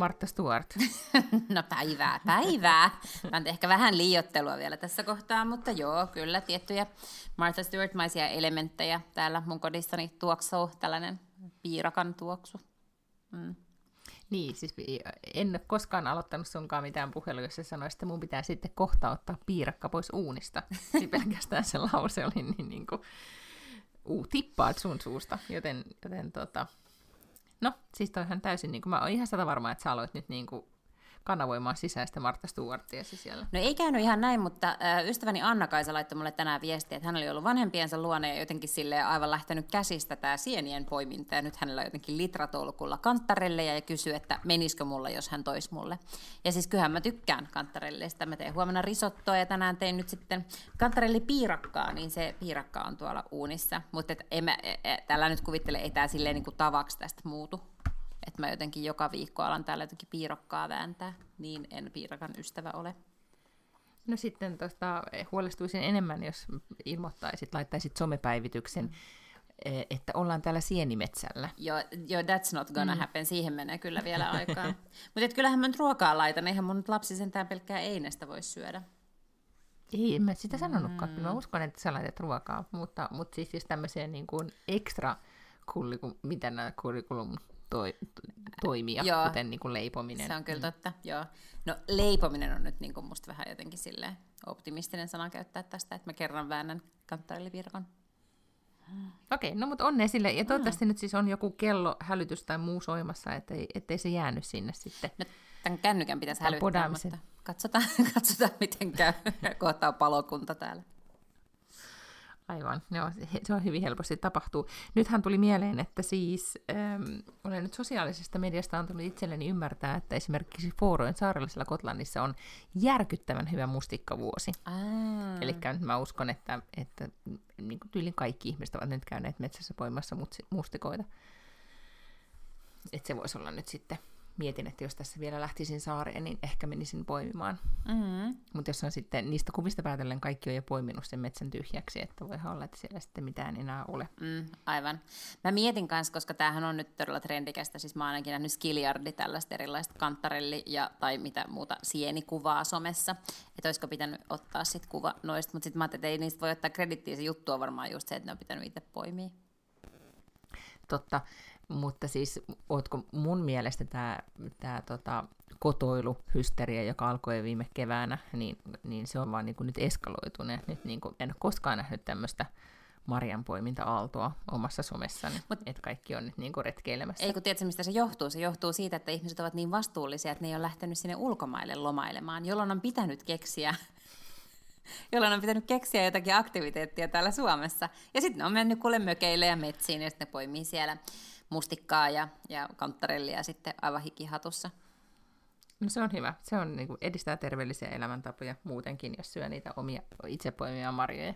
Martta Stuart. No päivää, päivää. Mä oon ehkä vähän liiottelua vielä tässä kohtaa, mutta joo, kyllä tiettyjä Martha Stewart-maisia elementtejä täällä mun kodissani tuoksuu, tällainen piirakan tuoksu. Mm. Niin, siis en ole koskaan aloittanut sunkaan mitään puhelua, jos se sanoisi, että mun pitää sitten kohta ottaa piirakka pois uunista. Niin pelkästään se lause oli niin, niin kuin, uu, tippaat sun suusta, joten, joten tota, no, siis toihan täysin, niin kuin, mä oon ihan sata varma, että sä aloit nyt niin kuin, kanavoimaan sisäistä Martta Stewartia siellä. No ei käynyt ihan näin, mutta äh, ystäväni Anna-Kaisa laittoi mulle tänään viestiä, että hän oli ollut vanhempiensa luona ja jotenkin sille aivan lähtenyt käsistä tämä sienien poiminta. Ja nyt hänellä on jotenkin litratolkulla kanttarelle ja kysyy, että menisikö mulla, jos hän tois mulle. Ja siis kyllähän mä tykkään kanttarellista. Mä teen huomenna risottoa ja tänään tein nyt sitten kantarelli piirakkaa, niin se piirakka on tuolla uunissa. Mutta tällä nyt kuvittele, ei tämä silleen niin kuin tavaksi tästä muutu että mä jotenkin joka viikko alan täällä jotenkin piirokkaa vääntää, niin en piirakan ystävä ole. No sitten tosta, huolestuisin enemmän, jos ilmoittaisit, laittaisit somepäivityksen, mm. että ollaan täällä sienimetsällä. Joo, jo, that's not gonna mm. happen, siihen menee kyllä vielä aikaa. Mutta kyllähän mä nyt ruokaa laitan, eihän mun nyt lapsi sentään pelkkää einestä voi syödä. Ei, en mä sitä sanonutkaan, mm. mä uskon, että sä laitat ruokaa, mutta, mutta siis, siis tämmöiseen niin kuin ekstra kullikum, mitä nämä kurrikulum toi, toimia, joo, kuten niin kuin leipominen. Se on kyllä mm. totta, joo. No leipominen on nyt niin kuin musta vähän jotenkin silleen optimistinen sana käyttää tästä, että mä kerran väännän kanttarilivirkon. Okei, okay, no mutta onnea sille. Ja toivottavasti mm. nyt siis on joku kello, hälytys tai muu soimassa, ettei, ettei se jäänyt sinne sitten. No, tämän kännykän pitäisi hälyttää, podaamisen. mutta katsotaan, katsotaan miten käy. Kohtaa palokunta täällä. Aivan, joo, se on hyvin helposti tapahtuu. Nythän tuli mieleen, että siis ähm, olen nyt sosiaalisesta mediasta antanut itselleni ymmärtää, että esimerkiksi Foorojen saarellisella Kotlannissa on järkyttävän hyvä mustikkavuosi. Eli mä uskon, että, että niin kuin tyylin kaikki ihmiset ovat nyt käyneet metsässä poimassa mustikoita. Että se voisi olla nyt sitten mietin, että jos tässä vielä lähtisin saareen, niin ehkä menisin poimimaan. Mm-hmm. Mutta jos on sitten niistä kuvista päätellen kaikki on jo poiminut sen metsän tyhjäksi, että voi olla, että siellä sitten mitään enää ole. Mm, aivan. Mä mietin kanssa, koska tämähän on nyt todella trendikästä, siis mä oon ainakin nähnyt skiljardi tällaista erilaista kanttarelli ja, tai mitä muuta sienikuvaa somessa, että olisiko pitänyt ottaa sitten kuva noista, mutta sitten mä ajattelin, että ei niistä voi ottaa kredittiä, se juttu on varmaan just se, että ne on pitänyt itse poimia. Totta. Mutta siis, ootko mun mielestä tämä tää, tota, kotoiluhysteria, joka alkoi viime keväänä, niin, niin se on vaan niin kuin nyt eskaloitunut. Nyt niin kuin, en ole koskaan nähnyt tämmöistä marjanpoiminta-aaltoa omassa somessani, Mut, että kaikki on nyt niin kuin retkeilemässä. Ei kun tiedätkö, mistä se johtuu? Se johtuu siitä, että ihmiset ovat niin vastuullisia, että ne ei ole lähtenyt sinne ulkomaille lomailemaan, jolloin on pitänyt keksiä jolloin on pitänyt keksiä jotakin aktiviteettia täällä Suomessa. Ja sitten ne on mennyt kuule mökeille ja metsiin, ja sitten ne poimii siellä mustikkaa ja, ja kanttarellia sitten aivan hikihatussa. No se on hyvä. Se on, niin kuin, edistää terveellisiä elämäntapoja muutenkin, jos syö niitä omia itse poimia marjoja.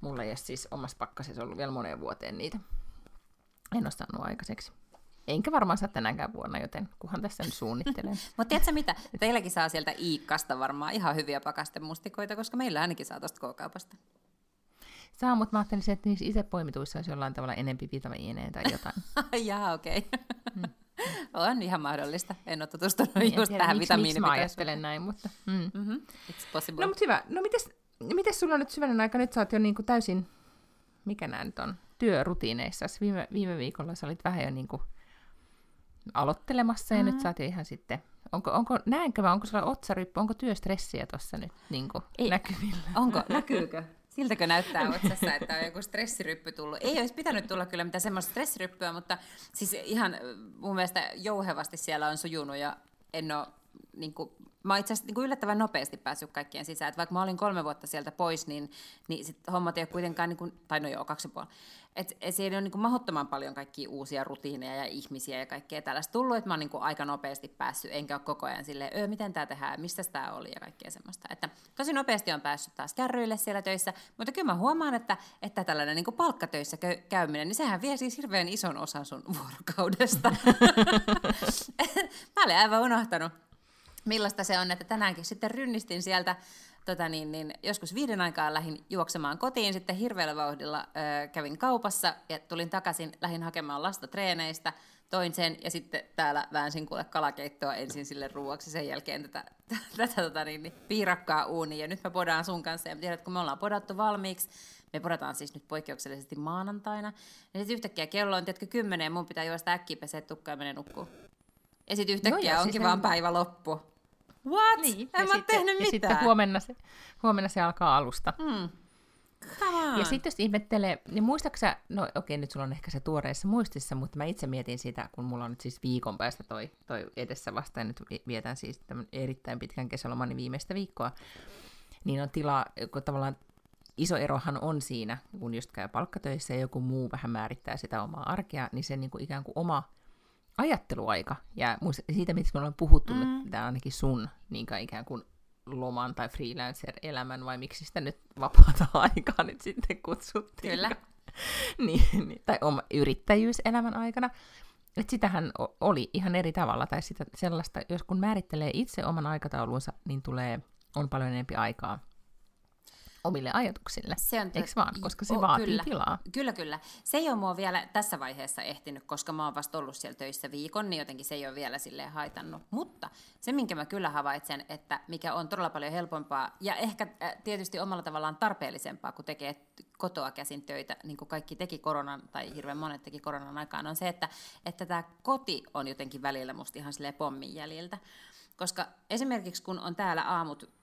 Mulla ei ole siis omassa pakkasessa ollut vielä moneen vuoteen niitä. En ole saanut aikaiseksi. Enkä varmaan saa tänäänkään vuonna, joten kuhan tässä nyt suunnittelen. Mutta tiedätkö mitä? Teilläkin saa sieltä Iikkasta varmaan ihan hyviä mustikoita, koska meillä ainakin saa tuosta K-kaupasta. Saa, mutta mä ajattelin, että niissä itse poimituissa olisi jollain tavalla enempi vitamiineja tai jotain. Jaa, okei. Okay. Mm. On ihan mahdollista. En ole tutustunut en just tiedä, tähän vitamiinipitoisuuteen. Miksi mä ajattelen näin, mutta... Mm. Mm-hmm. It's possible. No, mutta hyvä. No, mites, mites sulla on nyt syvänen aika? Nyt sä oot jo niin kuin täysin, mikä nämä nyt on, työrutiineissa. Viime, viime viikolla sä olit vähän jo niin kuin aloittelemassa ja mm-hmm. nyt sä oot jo ihan sitten Onko, onko, näenkö mä, onko sulla otsaryppy, onko työstressiä tuossa nyt niin kuin, Ei, näkyvillä? Onko, näkyykö? Siltäkö näyttää otsassa, että on joku stressiryppy tullut? Ei olisi pitänyt tulla kyllä mitään semmoista stressiryppyä, mutta siis ihan mun mielestä jouhevasti siellä on sujunut ja en ole niin kuin, mä oon itse asiassa niin yllättävän nopeasti päässyt kaikkien sisään. Et vaikka mä olin kolme vuotta sieltä pois, niin, niin sit hommat ei ole kuitenkaan, niin kuin, tai no joo, kaksi puoli. Et, et siellä on niin kuin mahdottoman paljon kaikkia uusia rutiineja ja ihmisiä ja kaikkea tällaista tullut, että mä oon niin kuin aika nopeasti päässyt, enkä ole koko ajan silleen, öö, miten tämä tehdään, mistä tämä oli ja kaikkea semmoista. Että tosi nopeasti on päässyt taas kärryille siellä töissä, mutta kyllä mä huomaan, että, että tällainen niin kuin palkkatöissä käyminen, niin sehän vie siis hirveän ison osan sun vuorokaudesta. mä olen aivan unohtanut, millaista se on, että tänäänkin sitten rynnistin sieltä tota niin, niin, joskus viiden aikaa lähdin juoksemaan kotiin, sitten hirveällä vauhdilla ö, kävin kaupassa ja tulin takaisin, lähdin hakemaan lasta treeneistä, toin sen ja sitten täällä väänsin kuule kalakeittoa ensin sille ruuaksi, sen jälkeen tätä, tätä tota niin, niin, piirakkaa uuniin ja nyt mä podaan sun kanssa ja tiedät, kun me ollaan podattu valmiiksi, me podataan siis nyt poikkeuksellisesti maanantaina, ja sitten yhtäkkiä kello on, tiedätkö, kymmeneen, mun pitää juosta äkkiä peseä tukkaa ja mennä nukkuu. Ja sitten yhtäkkiä no, onkin siis vaan päivä loppu. What? Niin. En mä sitten, tehnyt mitään. Ja sitten huomenna se, huomenna se alkaa alusta. Mm. Ja sitten jos ihmettelee, niin muistaaksä, no okei nyt sulla on ehkä se tuoreessa muistissa, mutta mä itse mietin sitä, kun mulla on nyt siis viikon päästä toi, toi edessä vasta, ja nyt vietän siis tämän erittäin pitkän kesälomani viimeistä viikkoa, niin on tilaa, kun tavallaan iso erohan on siinä, kun just käy palkkatöissä ja joku muu vähän määrittää sitä omaa arkea, niin se niin kuin ikään kuin oma ajatteluaika. Ja siitä, mitä me ollaan puhuttu, mm. tämä ainakin sun niin ikään kuin loman tai freelancer-elämän, vai miksi sitä nyt vapaata aikaa nyt sitten kutsuttiin. Kyllä. niin, niin, tai oma yrittäjyyselämän aikana. että sitähän oli ihan eri tavalla, tai sitä sellaista, jos kun määrittelee itse oman aikataulunsa, niin tulee, on paljon enemmän aikaa omille ajatuksille. Se on Eikö vaan? Koska se o, vaatii kyllä. tilaa. Kyllä, kyllä. Se ei ole mua vielä tässä vaiheessa ehtinyt, koska mä oon vasta ollut siellä töissä viikon, niin jotenkin se ei ole vielä silleen haitannut. Mutta se, minkä mä kyllä havaitsen, että mikä on todella paljon helpompaa ja ehkä äh, tietysti omalla tavallaan tarpeellisempaa, kun tekee kotoa käsin töitä, niin kuin kaikki teki koronan, tai hirveän monet teki koronan aikaan, on se, että, että tämä koti on jotenkin välillä musta ihan silleen pommin jäljiltä. Koska esimerkiksi kun on täällä aamut,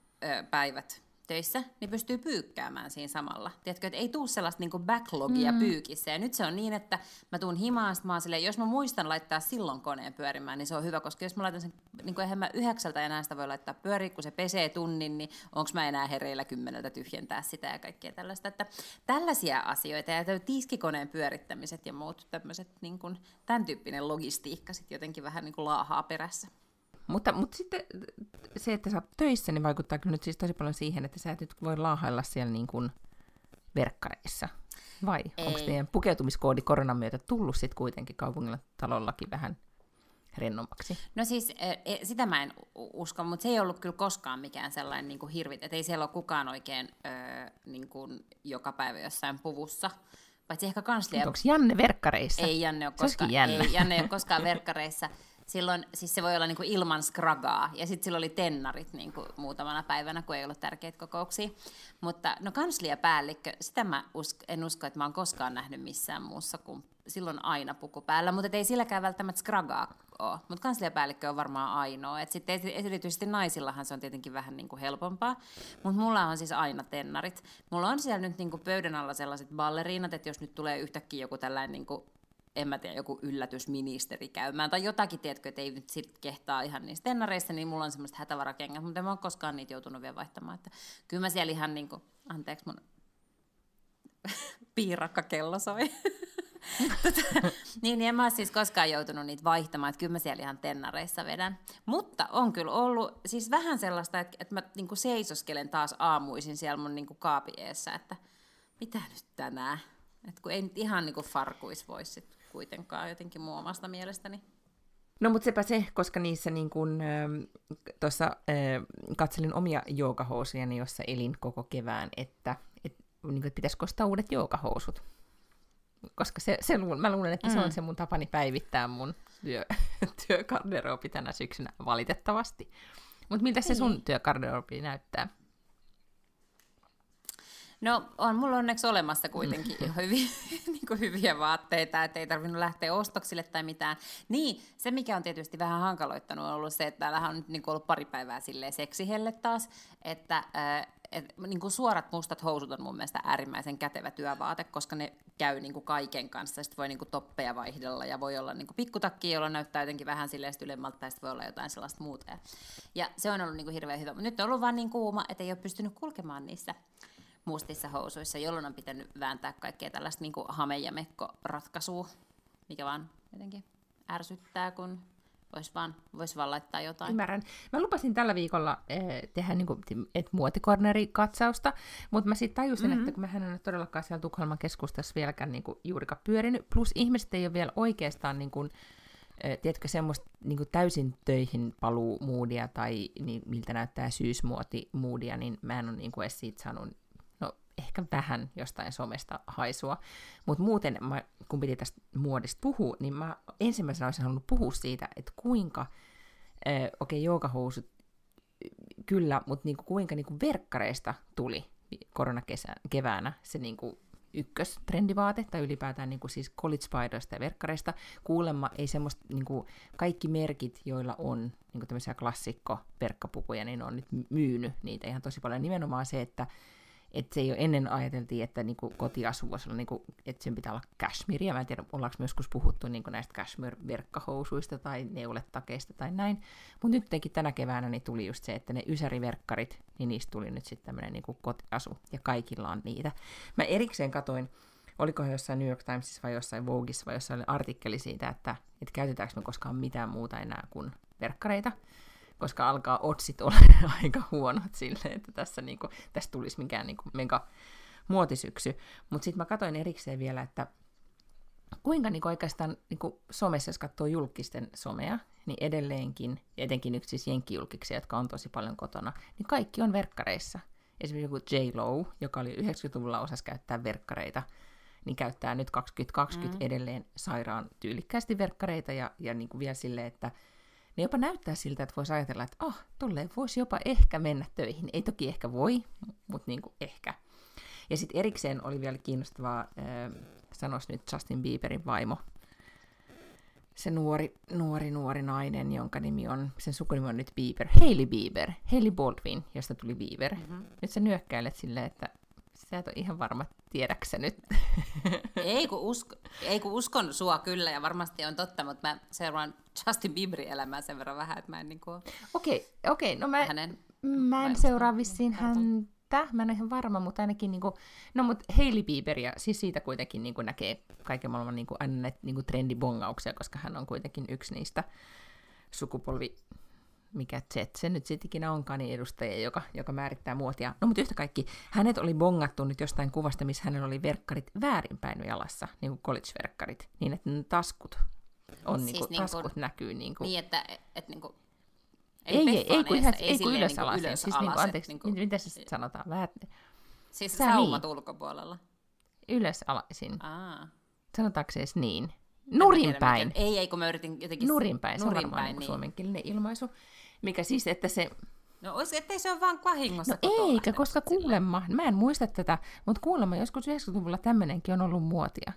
päivät, töissä, niin pystyy pyykkäämään siinä samalla. Tiedätkö, että ei tule sellaista niinku backlogia mm. pyykissä. Ja nyt se on niin, että mä tuun himaan, mä silleen, jos mä muistan laittaa silloin koneen pyörimään, niin se on hyvä, koska jos mä laitan sen, niin kuin eihän mä yhdeksältä enää sitä voi laittaa pyöriä, kun se pesee tunnin, niin onko mä enää hereillä kymmeneltä tyhjentää sitä ja kaikkea tällaista. Että tällaisia asioita ja tiskikoneen pyörittämiset ja muut tämmöiset, niin kuin, tämän tyyppinen logistiikka sitten jotenkin vähän niin kuin laahaa perässä. Mutta, mutta sitten se, että sä oot töissä, niin vaikuttaa kyllä nyt siis tosi paljon siihen, että sä et nyt voi laahailla siellä niin kuin verkkareissa. Vai onko teidän pukeutumiskoodi koronan myötä tullut sitten kuitenkin kaupungilla talollakin vähän rennommaksi? No siis e, e, sitä mä en usko, mutta se ei ollut kyllä koskaan mikään sellainen niin kuin hirvit, että ei siellä ole kukaan oikein niin kuin joka päivä jossain puvussa. Paitsi ehkä kanslia... Onko Janne verkkareissa? Ei Janne ole koskaan, ei, Janne ei ole koskaan verkkareissa. Silloin, siis se voi olla niinku ilman skragaa, ja sitten sillä oli tennarit niinku muutamana päivänä, kun ei ollut tärkeitä kokouksia. Mutta no kansliapäällikkö, sitä mä usk- en usko, että mä oon koskaan nähnyt missään muussa kuin silloin aina puku päällä, mutta ei silläkään välttämättä skragaa ole. Mutta kansliapäällikkö on varmaan ainoa. Et sitten erityisesti naisillahan se on tietenkin vähän niinku helpompaa, mutta mulla on siis aina tennarit. Mulla on siellä nyt niinku pöydän alla sellaiset balleriinat, että jos nyt tulee yhtäkkiä joku tällainen niinku en mä tiedä, joku yllätysministeri käymään, tai jotakin, tiedätkö, että ei nyt sit kehtaa ihan niistä tennareista, niin mulla on semmoista hätävarakengät, mutta en mä ole koskaan niitä joutunut vielä vaihtamaan. Että kyllä mä siellä ihan niin kuin, anteeksi mun piirakkakello soi. tota, niin, niin en mä siis koskaan joutunut niitä vaihtamaan, että kyllä mä siellä ihan tennareissa vedän. Mutta on kyllä ollut siis vähän sellaista, että, että mä niin seisoskelen taas aamuisin siellä mun niin kuin kaapiessa, että mitä nyt tänään? että kun ei nyt ihan niin farkuis voisi sit kuitenkaan jotenkin mun omasta mielestäni. No mutta sepä se, koska niissä niin kun, äh, tuossa äh, katselin omia joogahousujani, jossa elin koko kevään, että, et, niin kuin, että pitäisikö ostaa uudet joogahousut. Koska se, se, mä luulen, että mm. se on mm. se mun tapani päivittää mun työ, työkarderobi tänä syksynä valitettavasti. Mutta miltä se sun niin. työkarderobi näyttää? No on mulla onneksi olemassa kuitenkin jo hyviä, niin kuin hyviä vaatteita, että ei tarvinnut lähteä ostoksille tai mitään. Niin, se mikä on tietysti vähän hankaloittanut on ollut se, että täällähän on nyt niin ollut pari päivää silleen seksihelle taas, että, et, niin kuin suorat mustat housut on mun mielestä äärimmäisen kätevä työvaate, koska ne käy niin kuin kaiken kanssa. Sitten voi niin kuin toppeja vaihdella ja voi olla niin kuin pikkutakki, jolla näyttää jotenkin vähän silleen ylemmältä, tai sitten voi olla jotain sellaista muuta. Ja se on ollut niin kuin hirveän hyvä. Mutta nyt on ollut vaan niin kuuma, että ei ole pystynyt kulkemaan niissä mustissa housuissa, jolloin on pitänyt vääntää kaikkea tällaista niin kuin hame- ja mekko-ratkaisua, mikä vaan jotenkin ärsyttää, kun Voisi vaan, vois vaan laittaa jotain. Ymmärrän. Mä lupasin tällä viikolla eh, tehdä niin kuin, et muotikorneri-katsausta, mutta mä sitten tajusin, mm-hmm. että kun mä en ole todellakaan siellä Tukholman keskustassa vieläkään niin kuin, juurikaan pyörinyt, plus ihmiset ei ole vielä oikeastaan niin kuin, eh, tiedätkö, semmoista niin kuin täysin töihin paluu muudia tai niin, miltä näyttää syysmuoti muudia, niin mä en ole niin kuin edes siitä saanut ehkä vähän jostain somesta haisua. Mutta muuten, mä, kun piti tästä muodista puhua, niin mä ensimmäisenä olisin halunnut puhua siitä, että kuinka, äh, okei, okay, joogahousut kyllä, mutta niinku, kuinka niinku verkkareista tuli koronakeväänä se niinku, ykköstrendivaate, tai ylipäätään niinku, siis college-paidoista ja verkkareista. Kuulemma ei semmoista, niinku, kaikki merkit, joilla on niinku, tämmöisiä klassikko-verkkapukuja, niin on nyt myynyt niitä ihan tosi paljon. Nimenomaan se, että että se ei ole ennen ajateltiin, että niinku kotiasu voisi olla, niinku, että sen pitää olla cashmere. Mä en tiedä, ollaanko joskus puhuttu niinku näistä cashmere-verkkahousuista tai neuletakeista tai näin. Mutta nyt tänä keväänä niin tuli just se, että ne ysäriverkkarit, niin niistä tuli nyt sitten tämmöinen niinku kotiasu. Ja kaikilla on niitä. Mä erikseen katoin, oliko jossain New York Timesissa vai jossain Vogueissa vai jossain artikkeli siitä, että, että käytetäänkö me koskaan mitään muuta enää kuin verkkareita koska alkaa otsit olla aika huonot silleen, että tässä, niinku, tässä tulisi mikään niinku mega muotisyksy. Mutta sitten mä katsoin erikseen vielä, että kuinka niinku oikeastaan niinku somessa, jos katsoo julkisten somea, niin edelleenkin, etenkin nyt siis jenkkijulkiksi, jotka on tosi paljon kotona, niin kaikki on verkkareissa. Esimerkiksi joku J. Lo, joka oli 90-luvulla osas käyttää verkkareita, niin käyttää nyt 2020 mm. edelleen sairaan tyylikkäästi verkkareita ja, ja niin kuin vielä silleen, että niin jopa näyttää siltä, että voisi ajatella, että ah, tolleen voisi jopa ehkä mennä töihin. Ei toki ehkä voi, mutta niin kuin ehkä. Ja sitten erikseen oli vielä kiinnostavaa, äh, sanoisi nyt Justin Bieberin vaimo, se nuori, nuori, nuori nainen, jonka nimi on, sen sukunimi on nyt Bieber, Hailey Bieber, Hailey Baldwin, josta tuli Bieber. Mm-hmm. Nyt sä nyökkäilet silleen, että sä et ole ihan varma, tiedäksä nyt. ei, kun usko, ei kun uskon sua kyllä ja varmasti on totta, mutta mä seuraan Justin Bieberin elämää sen verran vähän, että mä en niinku... Okei, okay, okei, okay, no mä, hänen mä en seuraa vissiin häntä, mä en ole ihan varma, mutta ainakin niinku, no mut Hailey Bieberia, siis siitä kuitenkin niinku näkee kaiken maailman niinku, aina näitä niinku trendibongauksia, koska hän on kuitenkin yksi niistä sukupolvi mikä Z se nyt sitten ikinä onkaan, niin edustaja, joka, joka määrittää muotia. No mutta yhtä kaikki, hänet oli bongattu nyt jostain kuvasta, missä hänellä oli verkkarit väärinpäin jalassa, niin kuin college-verkkarit, niin että ne taskut on, siis niin kuin, niin taskut kuin, näkyy. Niin, kuin... niin että, että niin kuin, ei, ei, ei, kun, ei, ei kun ylös alas. Niin siis niin kuin, anteeksi, niin kuin, miten se sitten sanotaan? Vähän, siis saumat niin. ulkopuolella. Ylös alasin. Aa. Sanotaanko se edes niin? Nurinpäin. Ei, ei, kun mä yritin jotenkin... Nurinpäin, se on varmaan niin. suomenkielinen ilmaisu. Mikä siis, että se... No olisi, ettei se ole vaan vahingossa No eikä, koska kuulemma, mä en muista tätä, mutta kuulemma joskus 90-luvulla tämmöinenkin on ollut muotia.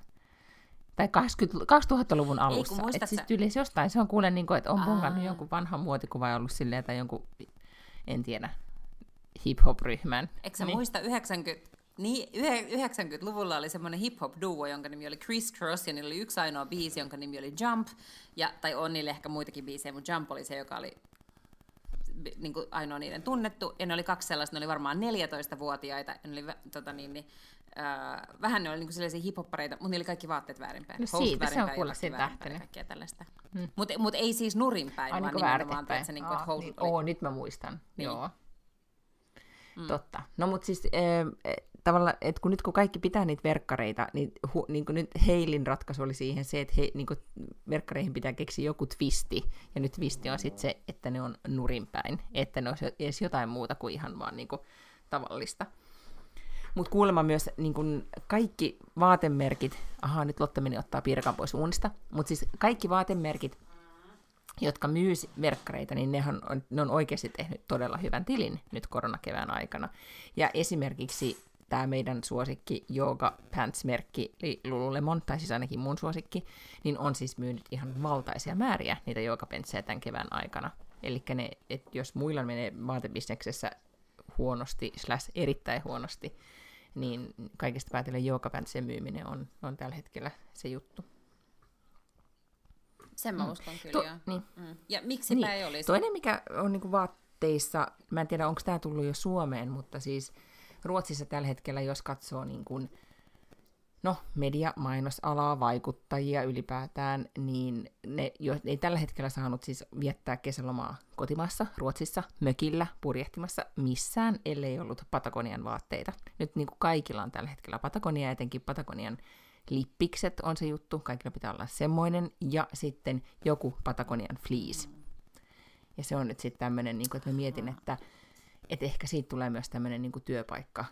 Tai 2000-luvun alussa. Ei, että siis tyyli jostain, se on kuulen, niin kuin, että on bongannut jonkun vanhan muotikuva ollut silleen, tai jonkun, en tiedä, hip-hop-ryhmän. Eikö sä niin. muista 90, niin, 90-luvulla oli semmoinen hip-hop-duo, jonka nimi oli Chris Cross, ja niillä oli yksi ainoa biisi, jonka nimi oli Jump, ja, tai on niille ehkä muitakin biisejä, mutta Jump oli se, joka oli niin kuin ainoa niiden tunnettu, ja ne oli kaksi sellaista, ne oli varmaan 14-vuotiaita, ja ne oli tota niin, niin, äh, vähän ne oli niin sellaisia hiphoppareita, mutta niillä oli kaikki vaatteet väärinpäin. No siitä se on kuulla sen tähtäinen. Kaikkea tällaista. Hmm. Mutta mut ei siis nurinpäin, Ai, vaan niin nimenomaan, että, niin kuin, housut niin, oli... Oo, nyt mä muistan, niin. joo. Mm. Totta. No mutta siis äh, tavallaan, että kun nyt kun kaikki pitää niitä verkkareita, niin, hu, niin kuin nyt Heilin ratkaisu oli siihen se, että he, niin kuin verkkareihin pitää keksiä joku twisti, ja nyt twisti on sitten se, että ne on nurinpäin, että ne olisi edes jotain muuta kuin ihan vaan niin kuin tavallista. Mutta kuulemma myös niin kun kaikki vaatemerkit, ahaa nyt Lotta meni ottaa pirkan pois uunista, mutta siis kaikki vaatemerkit, jotka myy verkkareita, niin ne on, ne on oikeasti tehnyt todella hyvän tilin nyt koronakevään aikana. Ja esimerkiksi tämä meidän suosikki Yoga Pants-merkki Lululemon, tai siis ainakin mun suosikki, niin on siis myynyt ihan valtaisia määriä niitä Yoga Pantsseja tämän kevään aikana. Eli ne, että jos muilla menee vaatebisneksessä huonosti, slash erittäin huonosti, niin kaikista päätellen joogapantsien myyminen on, on tällä hetkellä se juttu. Sen mä uskon kyllä, To- niin. Mm. Ja miksi Niin. ei olisi? Toinen, mikä on niin vaatteissa, mä en tiedä onko tämä tullut jo Suomeen, mutta siis Ruotsissa tällä hetkellä, jos katsoo niin kuin, no, media, mainosalaa, vaikuttajia ylipäätään, niin ne jo, ei tällä hetkellä saanut siis viettää kesälomaa kotimaassa, Ruotsissa, mökillä, purjehtimassa missään, ellei ollut Patagonian vaatteita. Nyt niin kuin kaikilla on tällä hetkellä Patagonia, etenkin Patagonian lippikset on se juttu, kaikilla pitää olla semmoinen, ja sitten joku Patagonian fleece. Ja se on nyt sitten tämmöinen, niin että mä mietin, että, että ehkä siitä tulee myös tämmöinen niin työpaikka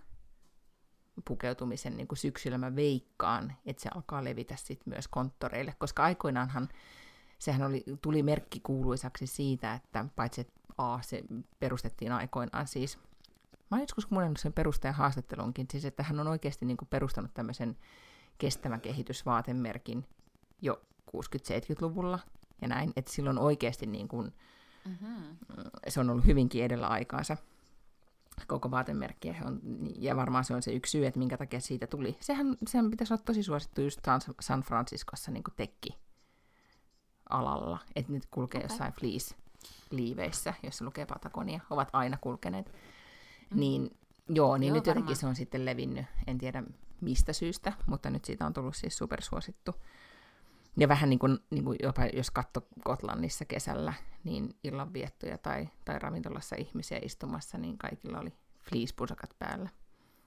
pukeutumisen niin kuin syksyllä. Mä veikkaan, että se alkaa levitä sitten myös konttoreille, koska aikoinaanhan sehän oli, tuli merkki kuuluisaksi siitä, että paitsi että A, se perustettiin aikoinaan siis, mä oon joskus kuunnellut sen perustajan haastattelunkin, siis että hän on oikeasti niin kuin perustanut tämmöisen kestävän kehitysvaatemerkin jo 60-70-luvulla ja näin, että silloin oikeasti niin kuin, Mm-hmm. se on ollut hyvinkin edellä aikaansa koko vaatemerkki, ja, on, ja varmaan se on se yksi syy, että minkä takia siitä tuli. Sehän, sehän pitäisi olla tosi suosittu just San, Franciscossa niin tekki alalla, että nyt kulkee okay. jossain fleece-liiveissä, jossa lukee Patagonia, ovat aina kulkeneet. Mm. Niin joo, niin Joo, nyt jotenkin varmaan. se on sitten levinnyt, en tiedä mistä syystä, mutta nyt siitä on tullut siis supersuosittu. Ja vähän niin kuin, niin kuin jopa jos katso Kotlannissa kesällä, niin illanviettoja tai, tai ravintolassa ihmisiä istumassa, niin kaikilla oli fleece-pusakat päällä.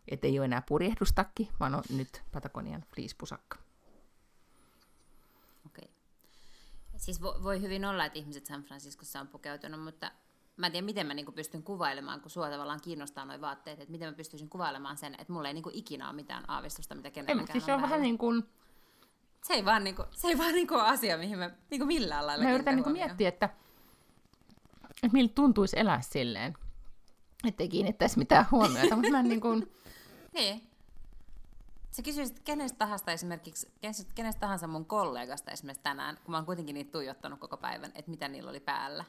Et ei ole enää purjehdustakki, vaan on nyt Patagonian fleece-pusakka. Okei. Siis vo, voi hyvin olla, että ihmiset San Franciscossa on pukeutunut, mutta mä en tiedä, miten mä niinku pystyn kuvailemaan, kun sua tavallaan kiinnostaa nuo vaatteet, että miten mä pystyisin kuvailemaan sen, että mulla ei niinku ikinä ole mitään aavistusta, mitä Ei, kenelläkään mutta siis se on vähän niin kuin, Se ei vaan, niinku, se ei vaan niinku ole asia, mihin mä niinku millään lailla mä yritän niin huomiota. miettiä, että, että miltä tuntuisi elää silleen, ettei kiinnittäisi mitään huomiota, mutta mä en niin kuin, Niin. Sä kysyisit kenestä tahansa esimerkiksi, kenestä tahansa mun kollegasta esimerkiksi tänään, kun mä oon kuitenkin niitä tuijottanut koko päivän, että mitä niillä oli päällä.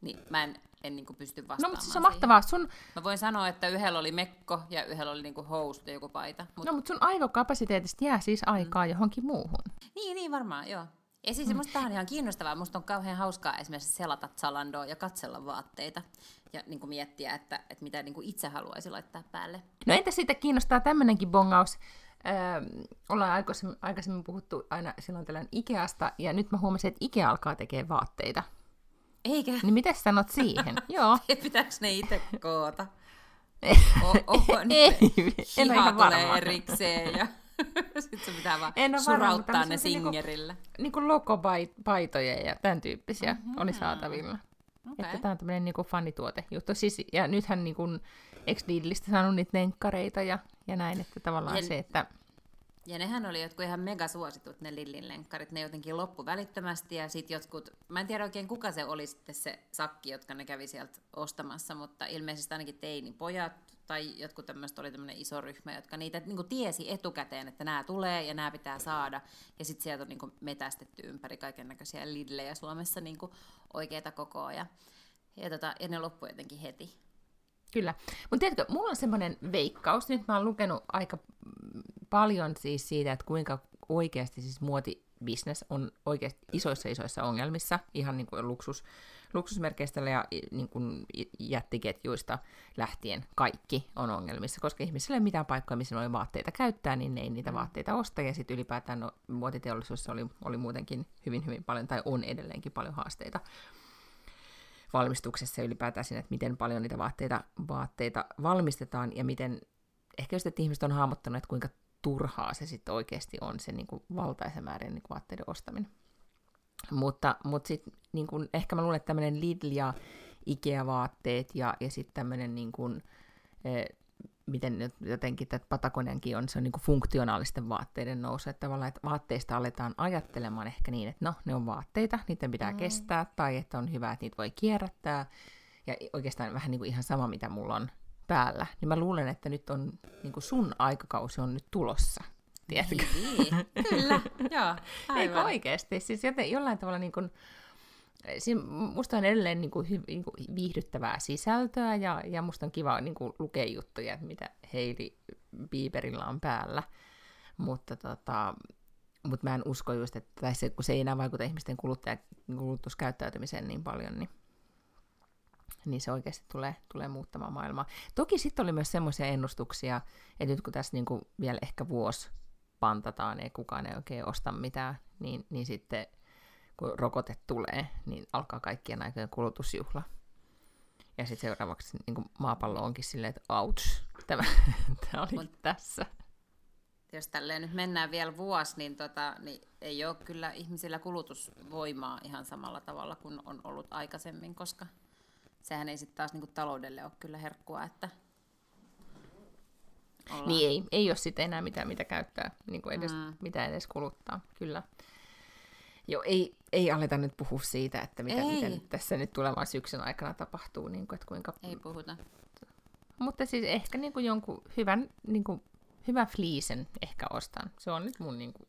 Niin mä en, en niin pysty no vastaamaan mutta siis on siihen. mahtavaa, sun, Mä voin sanoa, että yhdellä oli mekko ja yhdellä oli niinku housut ja joku paita. Mut, no, mutta sun aivokapasiteetista jää siis aikaa johonkin muuhun. Niin, niin varmaan, joo. Ja siis mm. musta tää on ihan kiinnostavaa. Musta on kauhean hauskaa esimerkiksi selata Zalandoa ja katsella vaatteita ja niin kuin miettiä, että, että mitä niin kuin itse haluaisi laittaa päälle. No entä sitten kiinnostaa tämmöinenkin bongaus? Öö, ollaan aikaisemmin, aikaisemmin puhuttu aina silloin tällöin Ikeasta, ja nyt mä huomasin, että Ikea alkaa tekemään vaatteita. Eikä, Niin mitä sanot siihen? Joo. pitääkö ne itse koota? Ei, O- onko ei, en hiha tulee varma. erikseen ja sitten se pitää vaan En ole varma, surauttaa ne niinku- singerillä. Niin kuin logopaitoja ja tämän tyyppisiä Mhm. oli saatavilla. Okei. Että tämä on tämmöinen niin fanituote juttu. Siis, ja nythän niin kuin, eikö Lidlistä saanut niitä lenkkareita ja, ja näin, että tavallaan Ja- se, että Ja nehän oli jotkut ihan megasuositut, ne Lillin lenkkarit. Ne jotenkin loppu välittömästi ja sitten jotkut, mä en tiedä oikein kuka se oli sitten se sakki, jotka ne kävi sieltä ostamassa, mutta ilmeisesti ainakin teinipojat tai jotkut tämmöiset oli tämmöinen iso ryhmä, jotka niitä niin tiesi etukäteen, että nämä tulee ja nämä pitää saada. Ja sitten sieltä on niin metästetty ympäri kaiken näköisiä Lidlejä Suomessa niin oikeita kokoa ja, ja, tota, ja ne loppu jotenkin heti. Kyllä. Mutta tiedätkö, mulla on semmoinen veikkaus, nyt mä oon lukenut aika paljon siis siitä, että kuinka oikeasti siis muotibisnes on oikeasti isoissa isoissa ongelmissa, ihan niin kuin luksus, luksusmerkeistä ja niin kuin jättiketjuista lähtien kaikki on ongelmissa, koska ihmisillä ei ole mitään paikkoja, missä noin vaatteita käyttää, niin ne ei niitä vaatteita osta, ja sitten ylipäätään no, muotiteollisuudessa oli, oli muutenkin hyvin, hyvin paljon, tai on edelleenkin paljon haasteita valmistuksessa ja ylipäätään siinä, että miten paljon niitä vaatteita, vaatteita valmistetaan ja miten, ehkä just, että ihmiset on hahmottanut, että kuinka turhaa se sitten oikeasti on se niin kuin valtaisen määrän niin kuin vaatteiden ostaminen. Mutta, mutta sitten niin kuin, ehkä mä luulen, että tämmöinen Lidl ja Ikea-vaatteet ja, ja sitten tämmöinen niin kuin, eh, miten nyt jotenkin että Patagoniankin on, se on niin kuin funktionaalisten vaatteiden nousu, että tavallaan että vaatteista aletaan ajattelemaan ehkä niin, että no, ne on vaatteita, niiden pitää mm. kestää, tai että on hyvä, että niitä voi kierrättää, ja oikeastaan vähän niin kuin ihan sama, mitä mulla on päällä, niin mä luulen, että nyt on, niin kuin sun aikakausi on nyt tulossa, tiedätkö? Niin, kyllä, joo, Eikö oikeasti? Siis joten, jollain tavalla niin kuin, siinä musta on edelleen niin kuin, hy, niin kuin viihdyttävää sisältöä ja, ja musta on kiva niin kuin, lukea juttuja, mitä Heili Bieberillä on päällä. Mutta tota, mut mä en usko just, että se, kun se ei enää vaikuta ihmisten kuluttaja, kulutuskäyttäytymiseen niin paljon, niin, niin se oikeasti tulee, tulee muuttamaan maailmaa. Toki sitten oli myös semmoisia ennustuksia, että nyt kun tässä niin kuin vielä ehkä vuosi pantataan ja kukaan ei oikein osta mitään, niin, niin sitten kun rokote tulee, niin alkaa kaikkien aikojen kulutusjuhla. Ja sitten seuraavaksi niin kuin maapallo onkin silleen, että ouch, tämä, tämä oli Mut, tässä. Jos tälleen nyt mennään vielä vuosi, niin, tota, niin ei ole kyllä ihmisillä kulutusvoimaa ihan samalla tavalla kuin on ollut aikaisemmin, koska sehän ei sitten taas niin kuin taloudelle ole kyllä herkkua, että ollaan... Niin ei, ei ole sitten enää mitään, mitä käyttää, niin kuin edes, mm. mitä edes kuluttaa, kyllä. Joo, ei, ei aleta nyt puhua siitä, että mitä, mitä tässä nyt tulevan syksyn aikana tapahtuu. Niin kuin, että kuinka... Ei puhuta. Mutta siis ehkä niin kuin jonkun hyvän, niin kuin, hyvän fliisen ehkä ostan. Se on nyt mun niin kuin,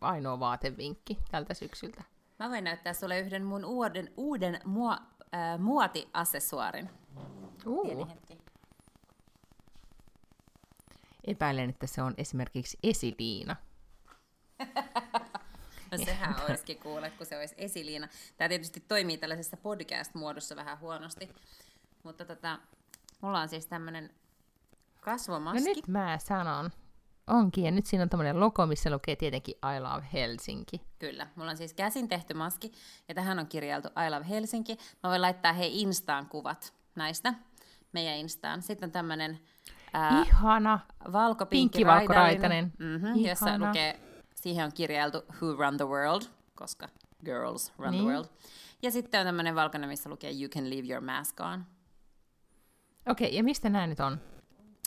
ainoa vaatevinkki tältä syksyltä. Mä voin näyttää sulle yhden mun uuden, uuden mua, äh, muotiassessuaarin. Uh. Epäilen, että se on esimerkiksi esiliina. No sehän olisikin kuule, kun se olisi esiliina. Tämä tietysti toimii tällaisessa podcast-muodossa vähän huonosti. Mutta tota, mulla on siis tämmöinen kasvomaski. No nyt mä sanon. Onkin, ja nyt siinä on tämmöinen logo, missä lukee tietenkin I love Helsinki. Kyllä, mulla on siis käsin tehty maski, ja tähän on kirjailtu I love Helsinki. Mä voin laittaa hei Instaan kuvat näistä, meidän Instaan. Sitten on tämmöinen ää, Ihana, valkopinkki raitainen, mm-hmm, jossa lukee Siihen on kirjailtu Who Run the World, koska Girls Run niin. the World. Ja sitten on tämmöinen valkoinen, missä lukee You can leave your mask on. Okei, okay, ja mistä nämä nyt on?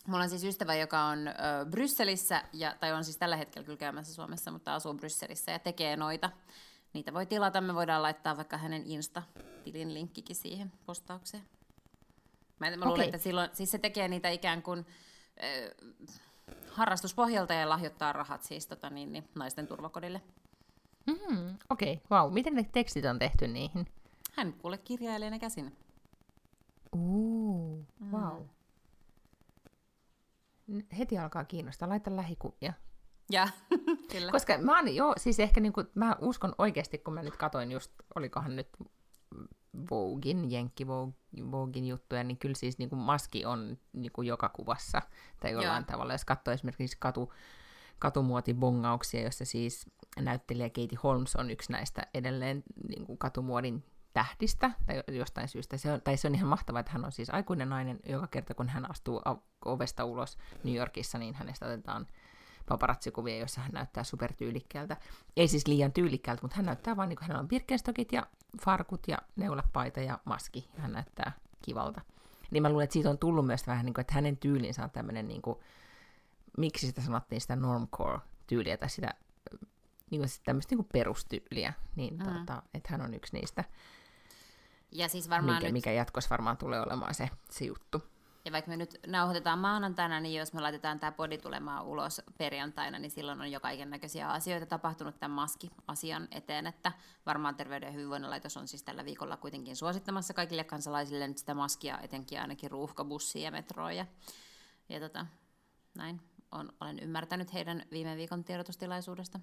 Mulla on siis ystävä, joka on ö, Brysselissä, ja, tai on siis tällä hetkellä kyllä käymässä Suomessa, mutta asuu Brysselissä ja tekee noita. Niitä voi tilata, me voidaan laittaa vaikka hänen Insta-tilin linkkikin siihen postaukseen. Mä, mä okay. luulen, että silloin, siis se tekee niitä ikään kuin... Ö, harrastuspohjalta ja lahjoittaa rahat siis tota, niin, niin, naisten turvakodille. Mm, Okei, okay. wow. Miten ne tekstit on tehty niihin? Hän kuule kirjailee ne käsin. Uh, wow. Mm. Heti alkaa kiinnostaa. Laita lähikuvia. Ja, kyllä. Koska mä oon, joo, siis ehkä niin kuin, mä uskon oikeasti, kun mä nyt katoin just, olikohan nyt Voguein, Jenkki Voguein juttuja, niin kyllä siis niin kuin maski on niin kuin joka kuvassa tai jollain Joo. tavalla. Jos katsoo esimerkiksi katu, katumuotibongauksia, jossa siis näyttelijä Katie Holmes on yksi näistä edelleen niin kuin katumuodin tähdistä tai jostain syystä. Se on, tai se on ihan mahtavaa, että hän on siis aikuinen nainen. Joka kerta, kun hän astuu ovesta ulos New Yorkissa, niin hänestä otetaan paparazzikuvia, joissa hän näyttää supertyylikkäältä. Ei siis liian tyylikkäältä, mutta hän näyttää vaan niin kuin hänellä on Birkenstockit ja farkut ja neulapaita ja maski. Hän näyttää kivalta. Niin mä luulen, että siitä on tullut myös vähän, niin kuin, että hänen tyylinsä on tämmöinen, niin kuin, miksi sitä sanottiin sitä normcore-tyyliä tai sitä niin kuin, tämmöistä niin kuin perustyyliä, niin mm. tota, että hän on yksi niistä. Ja siis varmaan mikä, nyt... mikä jatkossa varmaan tulee olemaan se, se juttu. Ja vaikka me nyt nauhoitetaan maanantaina, niin jos me laitetaan tämä podi tulemaan ulos perjantaina, niin silloin on jo kaiken näköisiä asioita tapahtunut tämän maski-asian eteen, että varmaan Terveyden ja hyvinvoinnin laitos on siis tällä viikolla kuitenkin suosittamassa kaikille kansalaisille nyt sitä maskia, etenkin ainakin ruuhkabussiin ja metroon ja, ja tota, näin on, olen ymmärtänyt heidän viime viikon tiedotustilaisuudesta.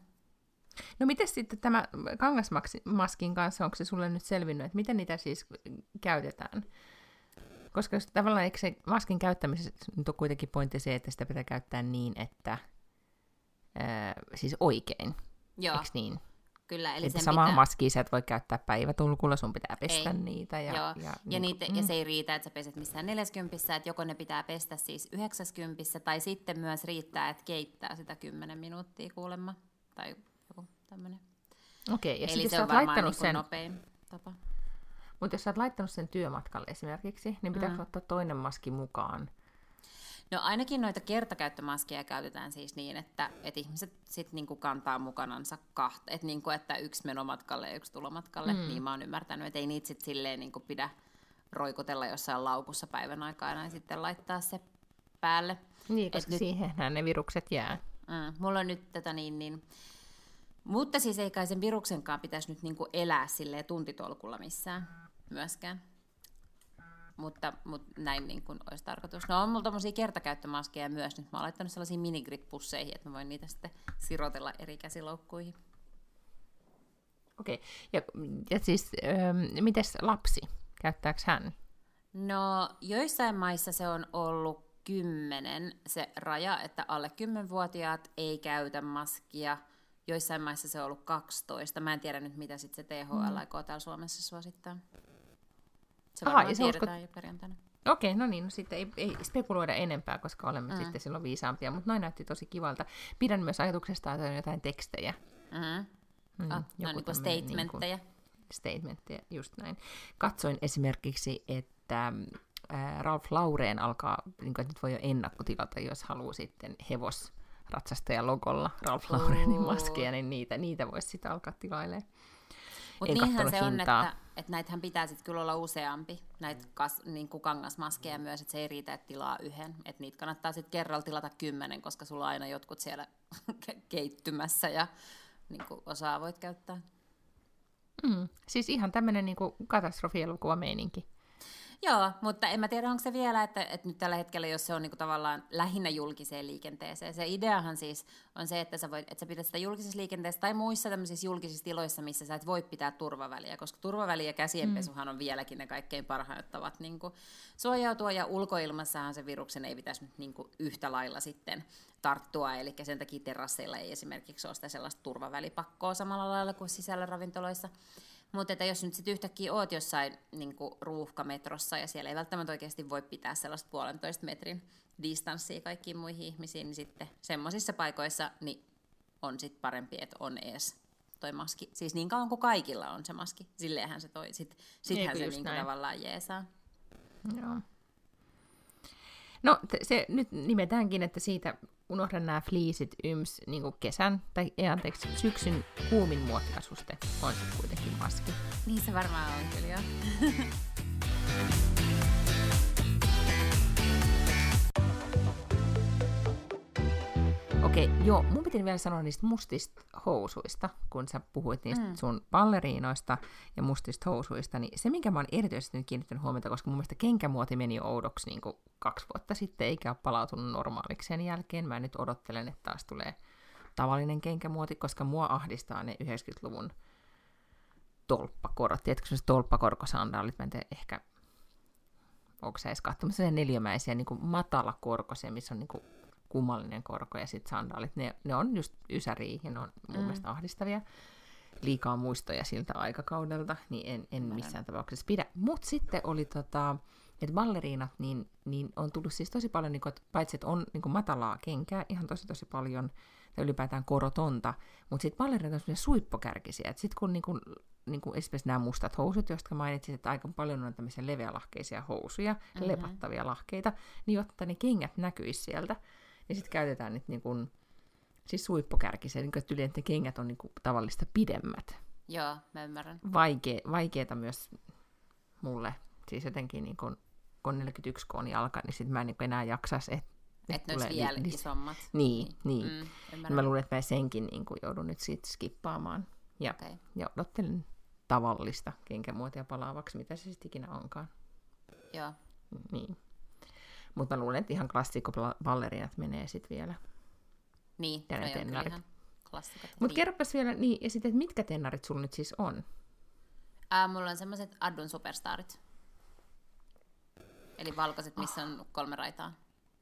No miten sitten tämä kangasmaskin kanssa, onko se sulle nyt selvinnyt, että miten niitä siis käytetään? Koska tavallaan eikö se maskin käyttämisessä nyt on kuitenkin pointti se, että sitä pitää käyttää niin, että ää, siis oikein. Joo. Eikö niin? Kyllä, eli että samaa pitää... maskia sä et voi käyttää päivätulkulla, sun pitää pestä ei. niitä. Ja, Joo. ja, ja, niin niitä, mm. ja se ei riitä, että sä peset missään 40, että joko ne pitää pestä siis 90, tai sitten myös riittää, että keittää sitä 10 minuuttia kuulemma, tai tämmöinen. Okei, ja Eli sitten se on laittanut niin sen... nopein tapa. Mutta jos sä oot laittanut sen työmatkalle esimerkiksi, niin pitääkö mm. ottaa toinen maski mukaan? No ainakin noita kertakäyttömaskeja käytetään siis niin, että, että ihmiset sitten niinku kantaa mukanansa kahta, että, niinku, että yksi menomatkalle ja yksi tulomatkalle, mm. niin mä oon ymmärtänyt, että ei niitä sitten silleen niinku pidä roikotella jossain laukussa päivän aikana ja sitten laittaa se päälle. Niin, koska Et nyt... siihen ne virukset jää. Mm, mulla on nyt tätä niin, niin Mutta siis ei kai sen viruksenkaan pitäisi nyt niinku elää silleen tuntitolkulla missään myöskään. Mutta, mutta näin niin kuin olisi tarkoitus. No on mulla tommosia kertakäyttömaskeja myös. Nyt mä oon laittanut sellaisiin minigrit-pusseihin, että mä voin niitä sitten sirotella eri käsiloukkuihin. Okei, okay. ja, ja siis ähm, mites lapsi? Käyttääkö hän? No joissain maissa se on ollut kymmenen se raja, että alle 10-vuotiaat ei käytä maskia. Joissain maissa se on ollut 12. Mä en tiedä nyt, mitä sitten se THL mm. aikoo täällä Suomessa suosittaa. Se varmaan Aha, se tiedetään jo perjantaina. Okei, no niin, no sitten ei, ei spekuloida enempää, koska olemme mm. sitten silloin viisaampia, mutta noin näytti tosi kivalta. Pidän myös ajatuksesta, että on jotain tekstejä. Mm. Mm, oh, no niin kuin statementteja. Niin kuin statementteja, just näin. Katsoin esimerkiksi, että ää, Ralph Laureen alkaa, niin kuin, että nyt voi jo ennakkotilata, jos haluaa sitten hevos ratsastajan logolla Ralph Laurenin maskeja, niin niitä, niitä voisi sitten alkaa tilailemaan. Mutta niinhän se hintaa. on, että, että näitähän pitää sitten kyllä olla useampi, näitä kas, niin kuin kangasmaskeja myös, että se ei riitä, että tilaa yhden. Että niitä kannattaa sitten kerralla tilata kymmenen, koska sulla on aina jotkut siellä keittymässä ja niin kuin osaa voit käyttää. Mm. Siis ihan tämmöinen niin katastrofielokuva meininki. Joo, mutta en mä tiedä, onko se vielä, että, että nyt tällä hetkellä, jos se on niinku tavallaan lähinnä julkiseen liikenteeseen. Se ideahan siis on se, että sä, voit, että sä pidät sitä julkisessa liikenteessä tai muissa tämmöisissä julkisissa tiloissa, missä sä et voi pitää turvaväliä, koska turvaväli ja käsienpesuhan mm. on vieläkin ne kaikkein parhaat tavat niinku suojautua, ja ulkoilmassahan se viruksen ei pitäisi nyt niinku yhtä lailla sitten tarttua, eli sen takia terasseilla ei esimerkiksi ole sitä sellaista turvavälipakkoa samalla lailla kuin sisällä ravintoloissa. Mutta että jos nyt sitten yhtäkkiä oot jossain niin ruuhkametrossa ja siellä ei välttämättä oikeasti voi pitää sellaista puolentoista metrin distanssia kaikkiin muihin ihmisiin, niin sitten semmoisissa paikoissa niin on sitten parempi, että on ees toi maski. Siis niin kauan kuin kaikilla on se maski, silleenhän se toi, sit, sittenhän se niin tavallaan jeesaa. Joo. No se nyt nimetäänkin, että siitä unohdan nämä fliisit yms niin kesän, tai ei anteeksi, syksyn kuumin muotiasuste on kuitenkin maski. Niin se varmaan on kyllä jo. Okei, okay, joo, mun piti vielä sanoa niistä mustista housuista, kun sä puhuit niistä mm. sun balleriinoista ja mustista housuista, niin se, minkä mä oon erityisesti nyt kiinnittänyt huomiota, koska mun mielestä kenkämuoti meni oudoksi niin kuin kaksi vuotta sitten, eikä ole palautunut normaaliksi sen jälkeen. Mä nyt odottelen, että taas tulee tavallinen kenkämuoti, koska mua ahdistaa ne 90-luvun tolppakorot. Tiedätkö se tolppakorkosandaalit? Mä en tiedä, ehkä onko sä edes katsomassa neliömäisiä niin kuin matalakorkoisia, missä on niin kuin kummallinen korko ja sitten sandaalit, ne, ne on just ysäriä ja ne on mun mm. mielestä ahdistavia. Liikaa muistoja siltä aikakaudelta, niin en, en missään tapauksessa pidä. Mutta sitten oli tota, että balleriinat, niin, niin on tullut siis tosi paljon, niin kuin, että paitsi että on niin kuin matalaa kenkää, ihan tosi tosi paljon, tai ylipäätään korotonta, mutta sitten balleriinat on semmoisia suippokärkisiä, että sitten kun niin kuin, niin kuin esimerkiksi nämä mustat housut, joista mainitsin, että aika paljon on tämmöisiä leveälahkeisia housuja, mm-hmm. lepattavia lahkeita, niin jotta ne kengät näkyisi sieltä, niin sitten käytetään nyt niin kuin, siis suippokärkisiä, niin kuin, että kengät on niin kuin tavallista pidemmät. Joo, mä ymmärrän. Vaikea, vaikeeta myös mulle, siis jotenkin niin kuin, kun 41 koon jalka, niin sitten mä en niin enää jaksaisi, että että ne olisi vielä li- isommat. Niin, niin. Mm, niin mä luulen, että mä senkin niin kuin joudun nyt siitä skippaamaan. Ja, okay. ja odottelen tavallista kenkämuotia palaavaksi, mitä se sitten ikinä onkaan. Joo. Niin. Mutta mä luulen, että ihan klassikko ballerinat menee sitten vielä. Niin, ja ne tennarit. Mutta kerropas vielä, niin, ja sitten, että mitkä tennarit sulla nyt siis on? Ää, mulla on semmoiset Addun superstarit. Eli valkoiset, missä on kolme raitaa.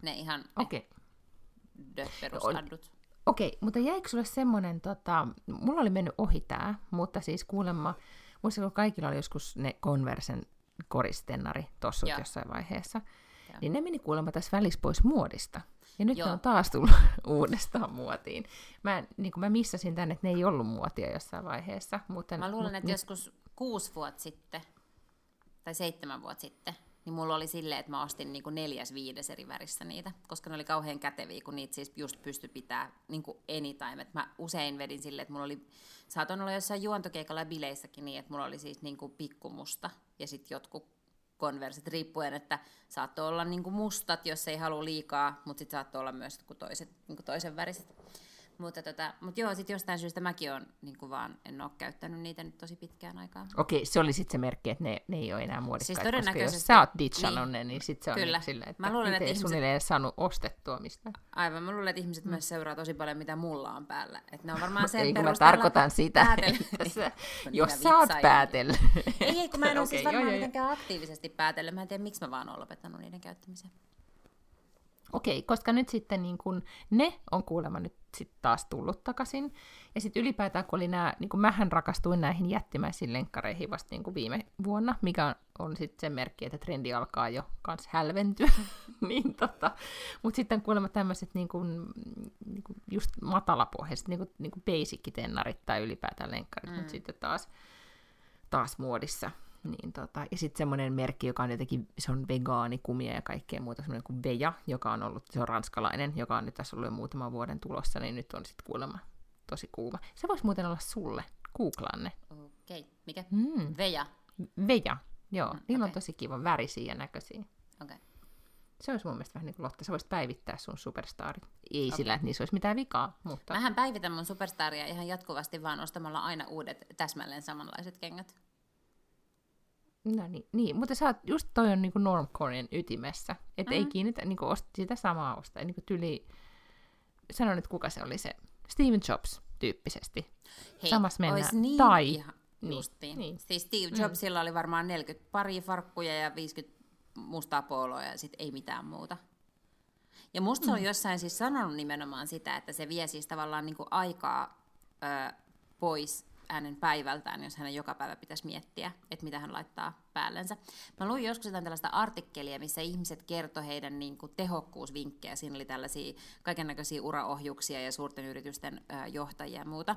Ne ihan okay. ne perusaddut. Okei, okay, mutta jäikö sulle semmoinen, tota, mulla oli mennyt ohi tää, mutta siis kuulemma, muistatko kaikilla oli joskus ne Conversen koristennari tossut jossain vaiheessa, Joo. Niin ne meni kuulemma tässä välissä pois muodista. Ja nyt Joo. ne on taas tullut uudestaan muotiin. Mä, niin mä missasin tänne, että ne ei ollut muotia jossain vaiheessa. Mutta, mä luulen, mutta että nyt... joskus kuusi vuotta sitten, tai seitsemän vuotta sitten, niin mulla oli silleen, että mä ostin niin kuin neljäs viides eri värissä niitä, koska ne oli kauhean käteviä, kun niitä siis just pystyi pitää niin kuin anytime. Et mä usein vedin silleen, että mulla oli, saatoin olla jossain juontokeikalla ja bileissäkin niin, että mulla oli siis niin kuin pikkumusta ja sitten jotkut konversit, riippuen, että saattoi olla niin kuin mustat, jos ei halua liikaa, mutta sitten saattoi olla myös toiset, niin kuin toisen väriset. Mutta, tota, mutta joo, sitten jostain syystä mäkin on niin kuin vaan, en ole käyttänyt niitä nyt tosi pitkään aikaa. Okei, se oli sitten se merkki, että ne, ne ei ole enää muodikkaita, Siis koska todennäköisesti- jos sä oot ditchannut niin. ne, niin sitten se on Kyllä. niin sillä, että Mä luulen, itse että ihmiset- saanut ostettua mistään. Aivan, mä luulen, että ihmiset myös seuraa tosi paljon, mitä mulla on päällä. Että ne on varmaan sen ei, kun mä tarkoitan sitä, että sä, jos sä oot päätellyt. Ei, ei, kun mä en ole Okei, siis varmaan joo. mitenkään aktiivisesti päätellyt. Mä en tiedä, miksi mä vaan oon lopettanut niiden käyttämisen. Okei, koska nyt sitten niin kun ne on kuulemma nyt sit taas tullut takaisin. Ja sitten ylipäätään, kun oli nämä, niin kun mähän rakastuin näihin jättimäisiin lenkkareihin vasta niin viime vuonna, mikä on, on sitten sen merkki, että trendi alkaa jo kans hälventyä. niin tota, Mutta sitten kuulemma tämmöiset niin kun, niin kun just matalapohjaiset, niin kuin, niin basic-tennarit tai ylipäätään lenkkarit, mm. mutta sitten taas, taas muodissa. Niin tota, ja sitten semmoinen merkki, joka on jotenkin, se on vegaanikumia ja kaikkea muuta, semmoinen kuin Veja, joka on ollut, se on ranskalainen, joka on nyt tässä ollut jo muutaman vuoden tulossa, niin nyt on sitten kuulemma tosi kuuma. Se voisi muuten olla sulle, googlaan ne. Okei, okay. mikä? Mm. Veja. Veja, joo, Mm, niillä on okei. tosi kiva värisiä ja näköisiä. Okei. Okay. Se olisi mun mielestä vähän niin kuin Lotta, sä voisit päivittää sun superstarit. Ei Okei. sillä, että niissä olisi mitään vikaa, mutta... Mähän päivitän mun superstaria ihan jatkuvasti vaan ostamalla aina uudet täsmälleen samanlaiset kengät. No niin, niin, mutta sä oot, just toi on niinku normcorein ytimessä. Että mm. ei Mm. kiinnitä niinku ost, sitä samaa osta. Niinku tyli, sano nyt kuka se oli se, Steven Jobs tyyppisesti. Hei, Samas mennään. ois niin Tai- Ihan, niin, niin. Siis Steve Jobsilla oli varmaan 40 pari farkkuja ja 50 mustaa poloa ja sitten ei mitään muuta. Ja musta se on jossain siis sanonut nimenomaan sitä, että se vie siis tavallaan niinku aikaa ö, pois hänen päivältään, jos hänen joka päivä pitäisi miettiä, että mitä hän laittaa päällensä. Mä luin joskus jotain tällaista artikkelia, missä ihmiset kertoi heidän niin kuin, tehokkuusvinkkejä. Siinä oli tällaisia kaikennäköisiä uraohjuksia ja suurten yritysten johtajia ja muuta.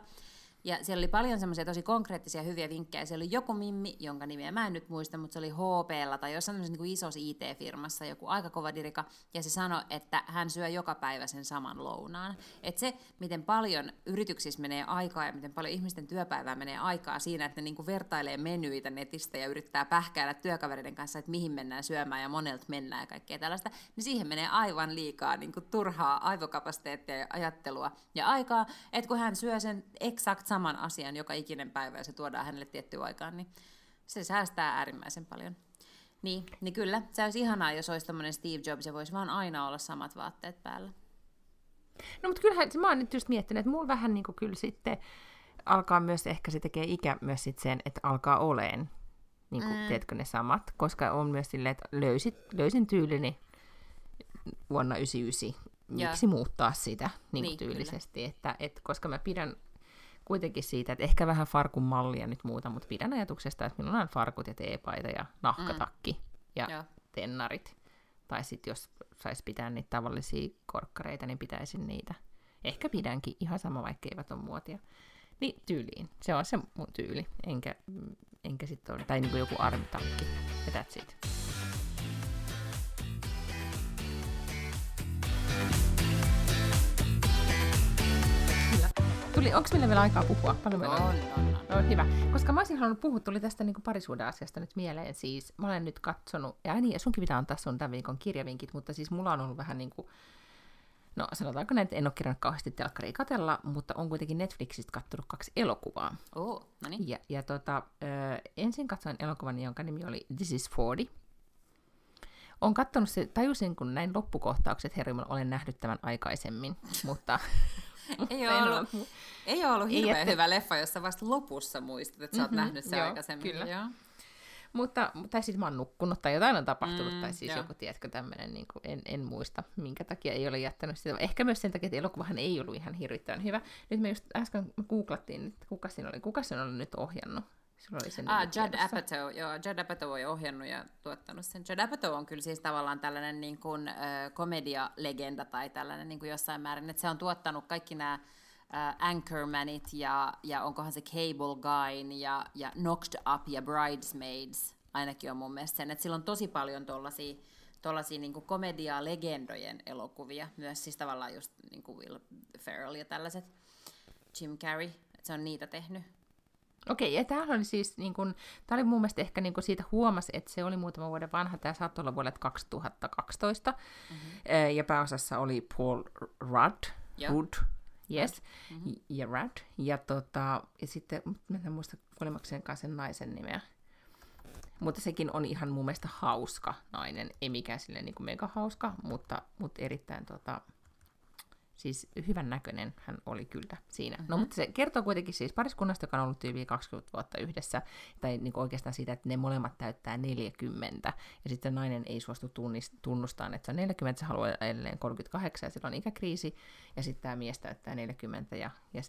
Ja siellä oli paljon semmoisia tosi konkreettisia hyviä vinkkejä. Siellä oli joku mimmi, jonka nimeä mä en nyt muista, mutta se oli HPlla tai jossain niin kuin isossa IT-firmassa, joku aika kova dirika, ja se sanoi, että hän syö joka päivä sen saman lounaan. Että se, miten paljon yrityksissä menee aikaa ja miten paljon ihmisten työpäivää menee aikaa siinä, että ne niin kuin vertailee menyitä netistä ja yrittää pähkäillä työkavereiden kanssa, että mihin mennään syömään ja monelta mennään ja kaikkea tällaista, niin siihen menee aivan liikaa niin kuin turhaa aivokapasiteettia ja ajattelua ja aikaa, että kun hän syö sen eksakt saman asian joka ikinen päivä ja se tuodaan hänelle tiettyyn aikaan, niin se säästää äärimmäisen paljon. Niin, niin kyllä, se olisi ihanaa, jos olisi tämmöinen Steve Jobs ja voisi vaan aina olla samat vaatteet päällä. No mutta kyllähän, mä oon nyt just miettinyt, että mulla vähän niin kuin kyllä sitten alkaa myös, ehkä se tekee ikä myös sit sen, että alkaa oleen, niin kuin, mm. tiedätkö ne samat, koska on myös silleen, että löysit, löysin tyylini vuonna 99, miksi muuttaa sitä niin Niin, kyllä. tyylisesti, että, että koska mä pidän kuitenkin siitä, että ehkä vähän farkun mallia nyt muuta, mutta pidän ajatuksesta, että minulla on farkut ja teepaita ja nahkatakki mm. ja Joo. tennarit. Tai sitten jos saisi pitää niitä tavallisia korkkareita, niin pitäisin niitä. Ehkä pidänkin, ihan sama vaikka eivät ole muotia. Niin tyyliin. Se on se mun tyyli. Enkä, enkä sitten ole, tai niinku joku armitakki. Ja that's it. Tuli, onko meillä vielä aikaa puhua? Paljon meillä On, on, on. No hyvä, koska mä olisin halunnut puhua, tuli tästä niin parisuuden asiasta nyt mieleen, siis mä olen nyt katsonut, ja niin, ja sunkin pitää antaa sun tämän viikon kirjavinkit, mutta siis mulla on ollut vähän niin kuin, no sanotaanko näin, että en ole kirjannut kauheasti telkkaria katella, mutta on kuitenkin Netflixistä katsonut kaksi elokuvaa. Oh, no niin. Ja, ja tota, ö, ensin katsoin elokuvan, jonka nimi oli This is 40. Olen katsonut se, tajusin kun näin loppukohtaukset, herra, olen nähnyt tämän aikaisemmin, mutta... Ei ole en ollut, ei ole ollut hirveän että- hyvä leffa, jossa vasta lopussa muistat, että sä oot Mhm, nähnyt sen joo, aikaisemmin. kyllä. Joo. Mutta, tai siis mä oon nukkunut tai jotain on tapahtunut, Mm, tai siis joo. joku, tiedätkö, tämmöinen, niin kuin, en, en muista, minkä takia ei ole jättänyt sitä. Ehkä myös sen takia, että elokuvahan ei ollut ihan hirvittävän hyvä. Nyt me just äsken googlattiin, että kuka siinä oli, kuka sen oli nyt ohjannut. Sulla oli sen Ah, nimi Judd. Apatow, joo, Judd Apatow on ohjannut ja tuottanut sen. Judd Apatow on kyllä siis tavallaan tällainen niin kuin, äh, komedialegenda tai tällainen niin kuin jossain määrin, että se on tuottanut kaikki nämä äh, Anchormanit ja, ja onkohan se Cable Guy ja, ja Knocked Up ja Bridesmaids ainakin on mun mielestä sen, että sillä on tosi paljon tollasia, tollasia niin komedia-legendojen elokuvia, myös siis tavallaan just niin kuin Will Ferrell ja tällaiset, Jim Carrey, että se on niitä tehnyt. Okei, ja tämä oli siis, niin kun, tämä oli mun mielestä ehkä niin kun siitä huomasi, että se oli muutama vuoden vanha, tämä saattoi olla vuodelta 2012, mm-hmm. ja pääosassa oli Paul Rudd, Joo. Rudd Yes, mm-hmm. ja Rad. Ja, tota, ja sitten, mä en muista kuolemaksen kanssa sen naisen nimeä. Mutta sekin on ihan mun mielestä hauska nainen. Ei mikään silleen niin kuin mega hauska, mutta, mutta erittäin tota, siis hyvän näköinen hän oli kyllä siinä. Mm-hmm. No mutta se kertoo kuitenkin siis pariskunnasta, joka on ollut tyyliin 20 vuotta yhdessä, tai niin oikeastaan siitä, että ne molemmat täyttää 40, ja sitten nainen ei suostu tunnist- tunnustamaan, että se on 40, se haluaa edelleen 38, ja sillä on ikäkriisi, ja sitten tämä mies täyttää 40, ja, ja,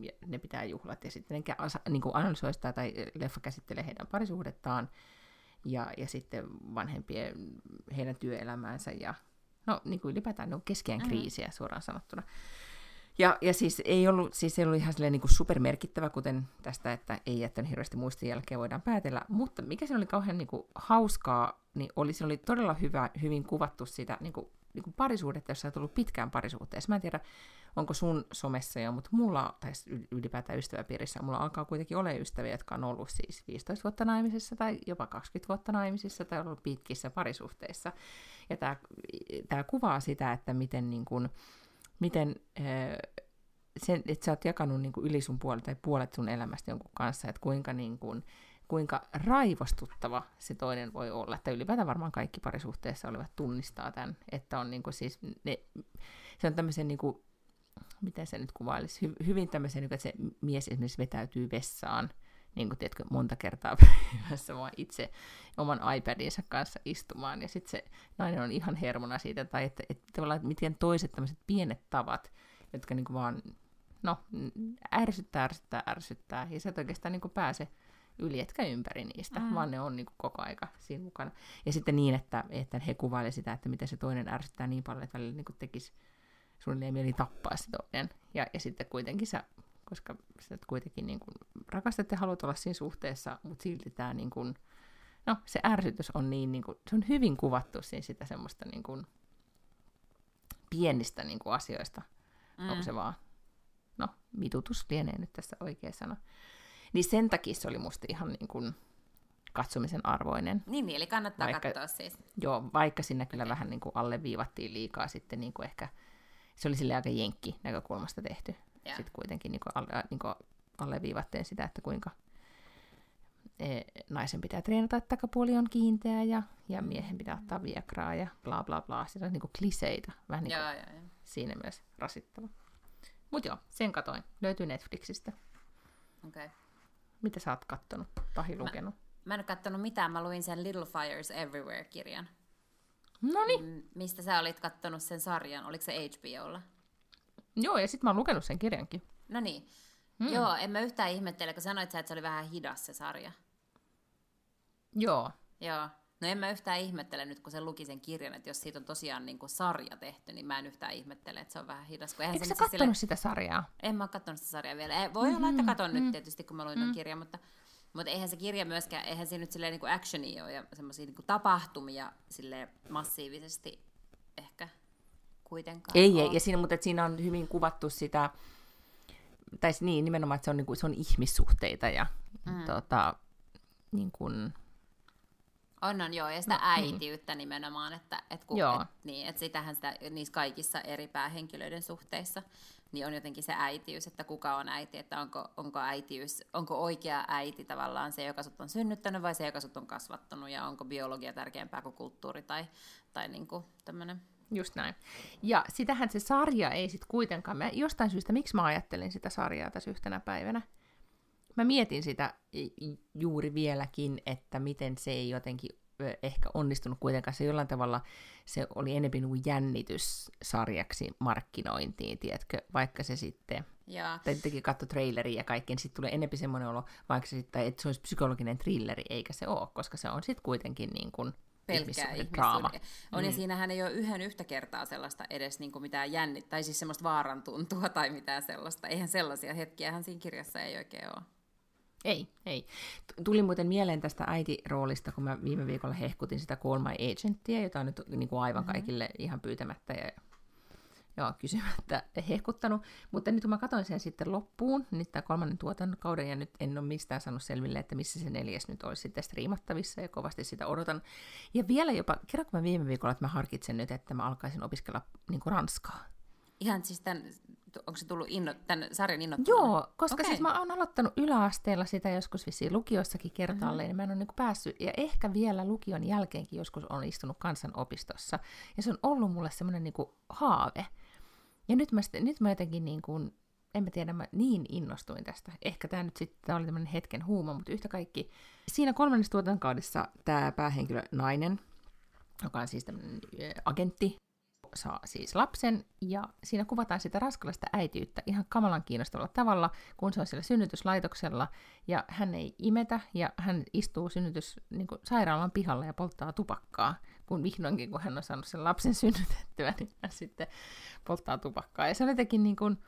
ja ne pitää juhlat, ja sitten ne niin analysoi sitä, tai leffa käsittelee heidän parisuhdettaan, ja, ja sitten vanhempien, heidän työelämäänsä, ja No niin kuin ylipäätään ne on keskeään mm. kriisiä suoraan sanottuna. Ja, ja siis ei ollut, siis ei ollut ihan silleen niin kuin supermerkittävä, kuten tästä, että ei jättänyt hirveästi muistin jälkeen voidaan päätellä, mutta mikä se oli kauhean niin kuin, hauskaa, niin oli, se oli todella hyvä, hyvin kuvattu sitä niin kuin, niin kuin parisuudetta, jossa on tullut pitkään parisuhteessa. Mä en tiedä, onko sun somessa jo, mutta mulla, tai ylipäätään ystäväpiirissä, mulla alkaa kuitenkin olla ystäviä, jotka on ollut siis 15 vuotta naimisissa tai jopa 20 vuotta naimisissa tai ollut pitkissä parisuhteissa. Ja tämä kuvaa sitä, että miten, niin kun, miten sen, että sä oot jakanut niin kuin yli sun puolet tai puolet sun elämästä jonkun kanssa, että kuinka, niin kuin, kuinka raivostuttava se toinen voi olla. Että ylipäätään varmaan kaikki parisuhteessa olivat tunnistaa tämän, että on niin kuin siis ne, se on tämmöisen niin kuin, miten se nyt kuvailisi, hy, hyvin tämmöisen, niin että se mies esimerkiksi vetäytyy vessaan, niin kuin tiedätkö, monta kertaa päivässä vaan itse oman iPadinsa kanssa istumaan, ja sitten se nainen on ihan hermona siitä, tai että, että tavallaan, että miten toiset tämmöiset pienet tavat, jotka niin kuin vaan, no, ärsyttää, ärsyttää, ärsyttää, ja sä et oikeastaan niin kuin pääse yli etkä ympäri niistä, mm. vaan ne on niin kuin koko aika siinä mukana. Ja sitten niin, että, että he kuvailivat sitä, että miten se toinen ärsyttää niin paljon, että välillä niin kuin tekisi suunnilleen mieli tappaa se toinen. Ja, ja sitten kuitenkin sä, koska sä kuitenkin niin kuin rakastat ja haluat olla siinä suhteessa, mutta silti tämä niin kuin, no se ärsytys on niin, niin kuin, se on hyvin kuvattu siinä sitä semmoista niin kuin, pienistä niin kuin asioista. Mm. Onko se vaan, no mitutus lienee nyt tässä oikea sana. Niin sen takia se oli musta ihan niin kuin, katsomisen arvoinen. Niin, eli kannattaa vaikka, katsoa siis. Joo, vaikka sinne kyllä okay. vähän niin kuin alleviivattiin liikaa sitten niin kuin ehkä se oli sille aika jenkki näkökulmasta tehty. Yeah. Sitten kuitenkin niin kuin, alle, niin kuin alleviivatteen sitä, että kuinka e, naisen pitää treenata, että takapuoli on kiinteä ja, ja miehen pitää ottaa viekraa ja bla bla bla. Siinä on niin kuin kliseitä, vähän niin kuin ja, ja, ja. siinä myös rasittava. Mutta joo, sen katoin. Löytyy Netflixistä. Okay. Mitä sä oot kattonut tai lukenut? Mä, mä en ole kattonut mitään. Mä luin sen Little Fires Everywhere-kirjan. No niin. Mistä sä olit kattonut sen sarjan? Oliko se HBOlla? Joo, ja sitten mä oon lukenut sen kirjankin. No niin. Hmm. Joo, en mä yhtään ihmettele, kun sanoit sä, että se oli vähän hidas se sarja. Joo. Joo. No en mä yhtään ihmettele nyt, kun se luki sen kirjan, että jos siitä on tosiaan niin kuin sarja tehty, niin mä en yhtään ihmettele, että se on vähän hidas. Kun Eikö sä kattonut sille... sitä sarjaa? En mä oon kattonut sitä sarjaa vielä. Voi mm-hmm. olla, että mm-hmm. katon mm-hmm. nyt tietysti, kun mä luin mm-hmm. ton kirjan, mutta mutta eihän se kirja myöskään, eihän se nyt silleen niin kuin actionia ole ja semmoisia niin tapahtumia sille massiivisesti ehkä kuitenkaan Ei, ole. ei. Ja siinä, mutta siinä on hyvin kuvattu sitä, tai niin, nimenomaan, että se on, niin kuin, se on ihmissuhteita ja mm. tota, niin kuin, on, on, joo, ja sitä no, äitiyttä niin. nimenomaan, että, et kun, joo. Et, niin, että sitähän sitä niissä kaikissa eri päähenkilöiden suhteissa niin on jotenkin se äitiys, että kuka on äiti, että onko, onko äitiys, onko oikea äiti tavallaan se, joka sut on synnyttänyt vai se, joka sut on kasvattanut ja onko biologia tärkeämpää kuin kulttuuri tai, tai niin kuin tämmöinen. Just näin. Ja sitähän se sarja ei sitten kuitenkaan, mä jostain syystä, miksi mä ajattelin sitä sarjaa tässä yhtenä päivänä, mä mietin sitä juuri vieläkin, että miten se ei jotenkin ehkä onnistunut kuitenkaan. Se jollain tavalla se oli enemmän niin jännityssarjaksi markkinointiin, tiedätkö, vaikka se sitten... Ja. Tai teki katto traileria ja kaikkeen, niin sitten tulee enemmän semmoinen olo, vaikka se sitten, että se olisi psykologinen thrilleri, eikä se ole, koska se on sitten kuitenkin niin kuin pelkkää draama. On, mm. ja siinähän ei ole yhden yhtä kertaa sellaista edes niin kuin mitään jännit, tai siis semmoista vaaran tuntua tai mitään sellaista. Eihän sellaisia hetkiä siinä kirjassa ei oikein ole. Ei, ei. Tuli muuten mieleen tästä äitiroolista, kun mä viime viikolla hehkutin sitä Call My Agenttia, jota on nyt niin kuin aivan mm-hmm. kaikille ihan pyytämättä ja joo, kysymättä hehkuttanut. Mutta nyt kun mä katsoin sen sitten loppuun, niin tämä kolmannen tuotantokauden, ja nyt en ole mistään saanut selville, että missä se neljäs nyt olisi sitten striimattavissa, ja kovasti sitä odotan. Ja vielä jopa, kerran kun mä viime viikolla, että mä harkitsen nyt, että mä alkaisin opiskella niin kuin ranskaa. Ihan siis tämän, onko se tullut inno, tämän sarjan innoittamana? Joo, koska Okei. siis mä oon aloittanut yläasteella sitä joskus vissiin lukiossakin kertaalleen, mm-hmm. niin mä en ole niin päässyt, ja ehkä vielä lukion jälkeenkin joskus on istunut kansanopistossa, ja se on ollut mulle semmoinen niin haave. Ja nyt mä, nyt mä jotenkin niin kuin, en mä tiedä, mä niin innostuin tästä. Ehkä tämä nyt sitten oli tämmöinen hetken huuma, mutta yhtä kaikki. Siinä kolmannessa tuotantokaudessa tämä päähenkilö nainen, joka on siis tämmöinen agentti, saa siis lapsen, ja siinä kuvataan sitä raskalaista äitiyttä ihan kamalan kiinnostavalla tavalla, kun se on siellä synnytyslaitoksella, ja hän ei imetä, ja hän istuu synnytys niin kuin sairaalan pihalla ja polttaa tupakkaa, kun vihdoinkin, kun hän on saanut sen lapsen synnytettyä, niin hän sitten polttaa tupakkaa. Ja se oli jotenkin niin kuin,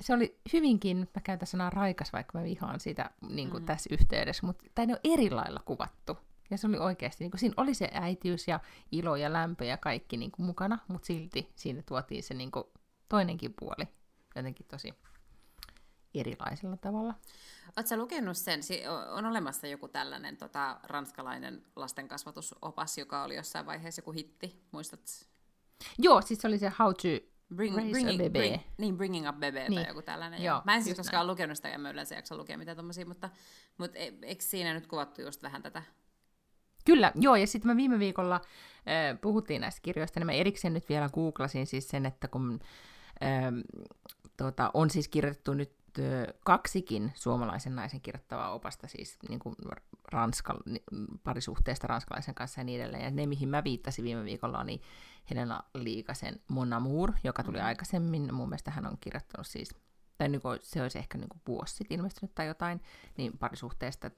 se oli hyvinkin, mä käytän sanaa raikas, vaikka mä vihaan sitä niin kuin mm. tässä yhteydessä, mutta ne on eri lailla kuvattu. Ja se oli oikeasti, niin kuin, siinä oli se äitiys ja ilo ja lämpö ja kaikki niin kuin, mukana, mutta silti siinä tuotiin se niin kuin, toinenkin puoli jotenkin tosi erilaisella tavalla. Oletko lukenut sen? Si- On olemassa joku tällainen tota, ranskalainen lastenkasvatusopas, joka oli jossain vaiheessa joku hitti, muistatko? Joo, siis se oli se How to Bring, Raise a bringing, Baby. bring, niin, Bringing Up Baby Niin. tai joku tällainen. Joo, Mä en siis koskaan lukenut sitä, ja mä yleensä jaksa lukea mitään tommosia, mutta, mutta e- eikö siinä nyt kuvattu just vähän tätä? Kyllä, joo, ja sitten mä viime viikolla äh, puhuttiin näistä kirjoista, niin mä erikseen nyt vielä googlasin siis sen, että kun ähm, tota, on siis kirjoitettu nyt äh, kaksikin suomalaisen naisen kirjoittavaa opasta, siis niin kuin ranska, parisuhteesta ranskalaisen kanssa ja niin edelleen. Ja ne, mihin mä viittasin viime viikolla, on niin Helena Liikasen Mon Amour, joka tuli Mhm. aikaisemmin. Mun mielestä hän on kirjoittanut siis, tai niin kuin, se olisi ehkä niin kuin vuosi sitten ilmestynyt tai jotain, niin parisuhteesta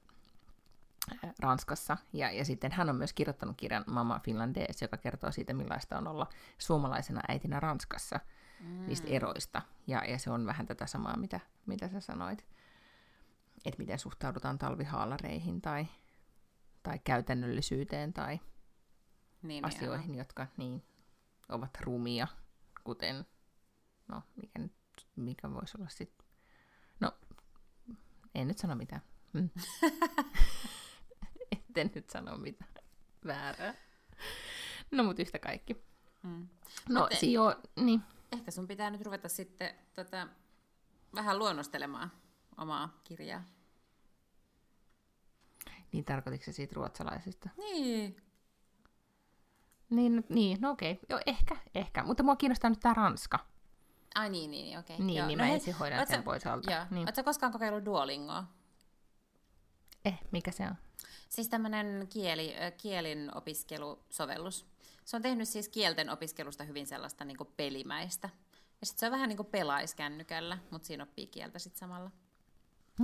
Ranskassa. Ja, ja sitten hän on myös kirjoittanut kirjan Mama Finlandaise, joka kertoo siitä, millaista on olla suomalaisena äitinä Ranskassa, mm. niistä eroista. Ja, ja se on vähän tätä samaa, mitä, mitä sä sanoit. Että miten suhtaudutaan talvihaalareihin tai, tai käytännöllisyyteen tai Niin, asioihin, niin, jotka niin, ovat rumia, kuten, no mikä, nyt, mikä voisi olla sitten, no en nyt sano mitään. Mm. Etten nyt sano mitään väärää. No mutta yhtä kaikki. Mm. No Mut e- si joo, niin. Ehkä sun pitää nyt ruveta sitten tota, vähän luonnostelemaan omaa kirjaa. Niin tarkoitiko se siitä ruotsalaisesta? Niin. Niin, no- niin no okei. Joo, ehkä, ehkä. Mutta mua kiinnostaa nyt tämä Ranska. Ai niin, niin, niin okei. Niin, Joo. niin no mä ensin hoidan sen sä- pois alta. Joo. Niin. Oletko koskaan kokeillut Duolingoa? Eh, mikä se on? Siis tämmöinen kieli, kielin opiskelusovellus. Se on tehnyt siis kielten opiskelusta hyvin sellaista niin pelimäistä. Ja sitten se on vähän niin kuin pelais kännykällä, mutta siinä oppii kieltä sitten samalla.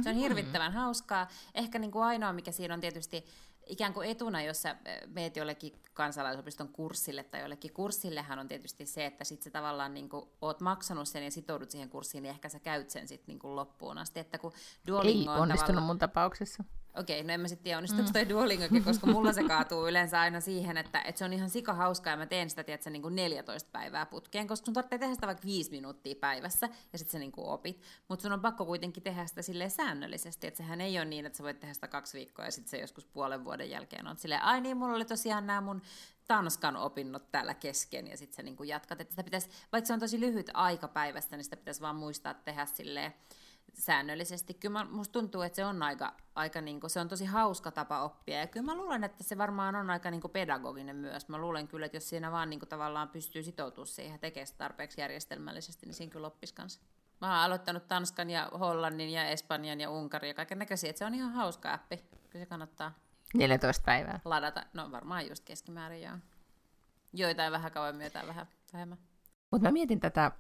Se on hirvittävän hauskaa. Ehkä niin kuin ainoa, mikä siinä on tietysti ikään kuin etuna, jos sä meet jollekin kansalaisopiston kurssille tai jollekin kurssillehan on tietysti se, että sit sä tavallaan niin kuin oot maksanut sen ja sitoudut siihen kurssiin, niin ehkä sä käyt sen sitten niin loppuun asti. Että kun Duolingo Ei on onnistunut tavallaan... mun tapauksessa. Okei, no en mä sitten tiedä, onnistuuko toi Duolingokin, koska mulla se kaatuu yleensä aina siihen, että, että se on ihan sika hauskaa ja mä teen sitä, tiedätkö, niin kuin 14 päivää putkeen, koska sun tarvitsee tehdä sitä vaikka 5 minuuttia päivässä ja sitten sä niin kuin opit. Mutta sun on pakko kuitenkin tehdä sitä silleen säännöllisesti, että sehän ei ole niin, että sä voit tehdä sitä kaksi viikkoa ja sitten se joskus puolen vuoden jälkeen on silleen, ai niin, mulla oli tosiaan nämä mun Tanskan opinnot täällä kesken ja sitten sä niin kuin jatkat. Että sitä pitäisi, vaikka se on tosi lyhyt aika päivästä, niin sitä pitäisi vaan muistaa tehdä silleen säännöllisesti. Kyllä mä, musta tuntuu, että se on aika, aika niin kuin, se on tosi hauska tapa oppia. Ja kyllä mä luulen, että se varmaan on aika niin kuin pedagoginen myös. Mä luulen kyllä, että jos siinä vaan niin kuin, tavallaan pystyy sitoutumaan siihen ja sitä tarpeeksi järjestelmällisesti, niin siinä kyllä oppisi kanssa. Mä oon aloittanut Tanskan ja Hollannin ja Espanjan ja Unkarin ja kaiken näköisiä. Että se on ihan hauska appi. Kyllä se kannattaa 14 päivää. ladata. No varmaan just keskimäärin joo. Joitain vähän kauemmin, joitain vähän vähemmän. Mutta mä mietin tätä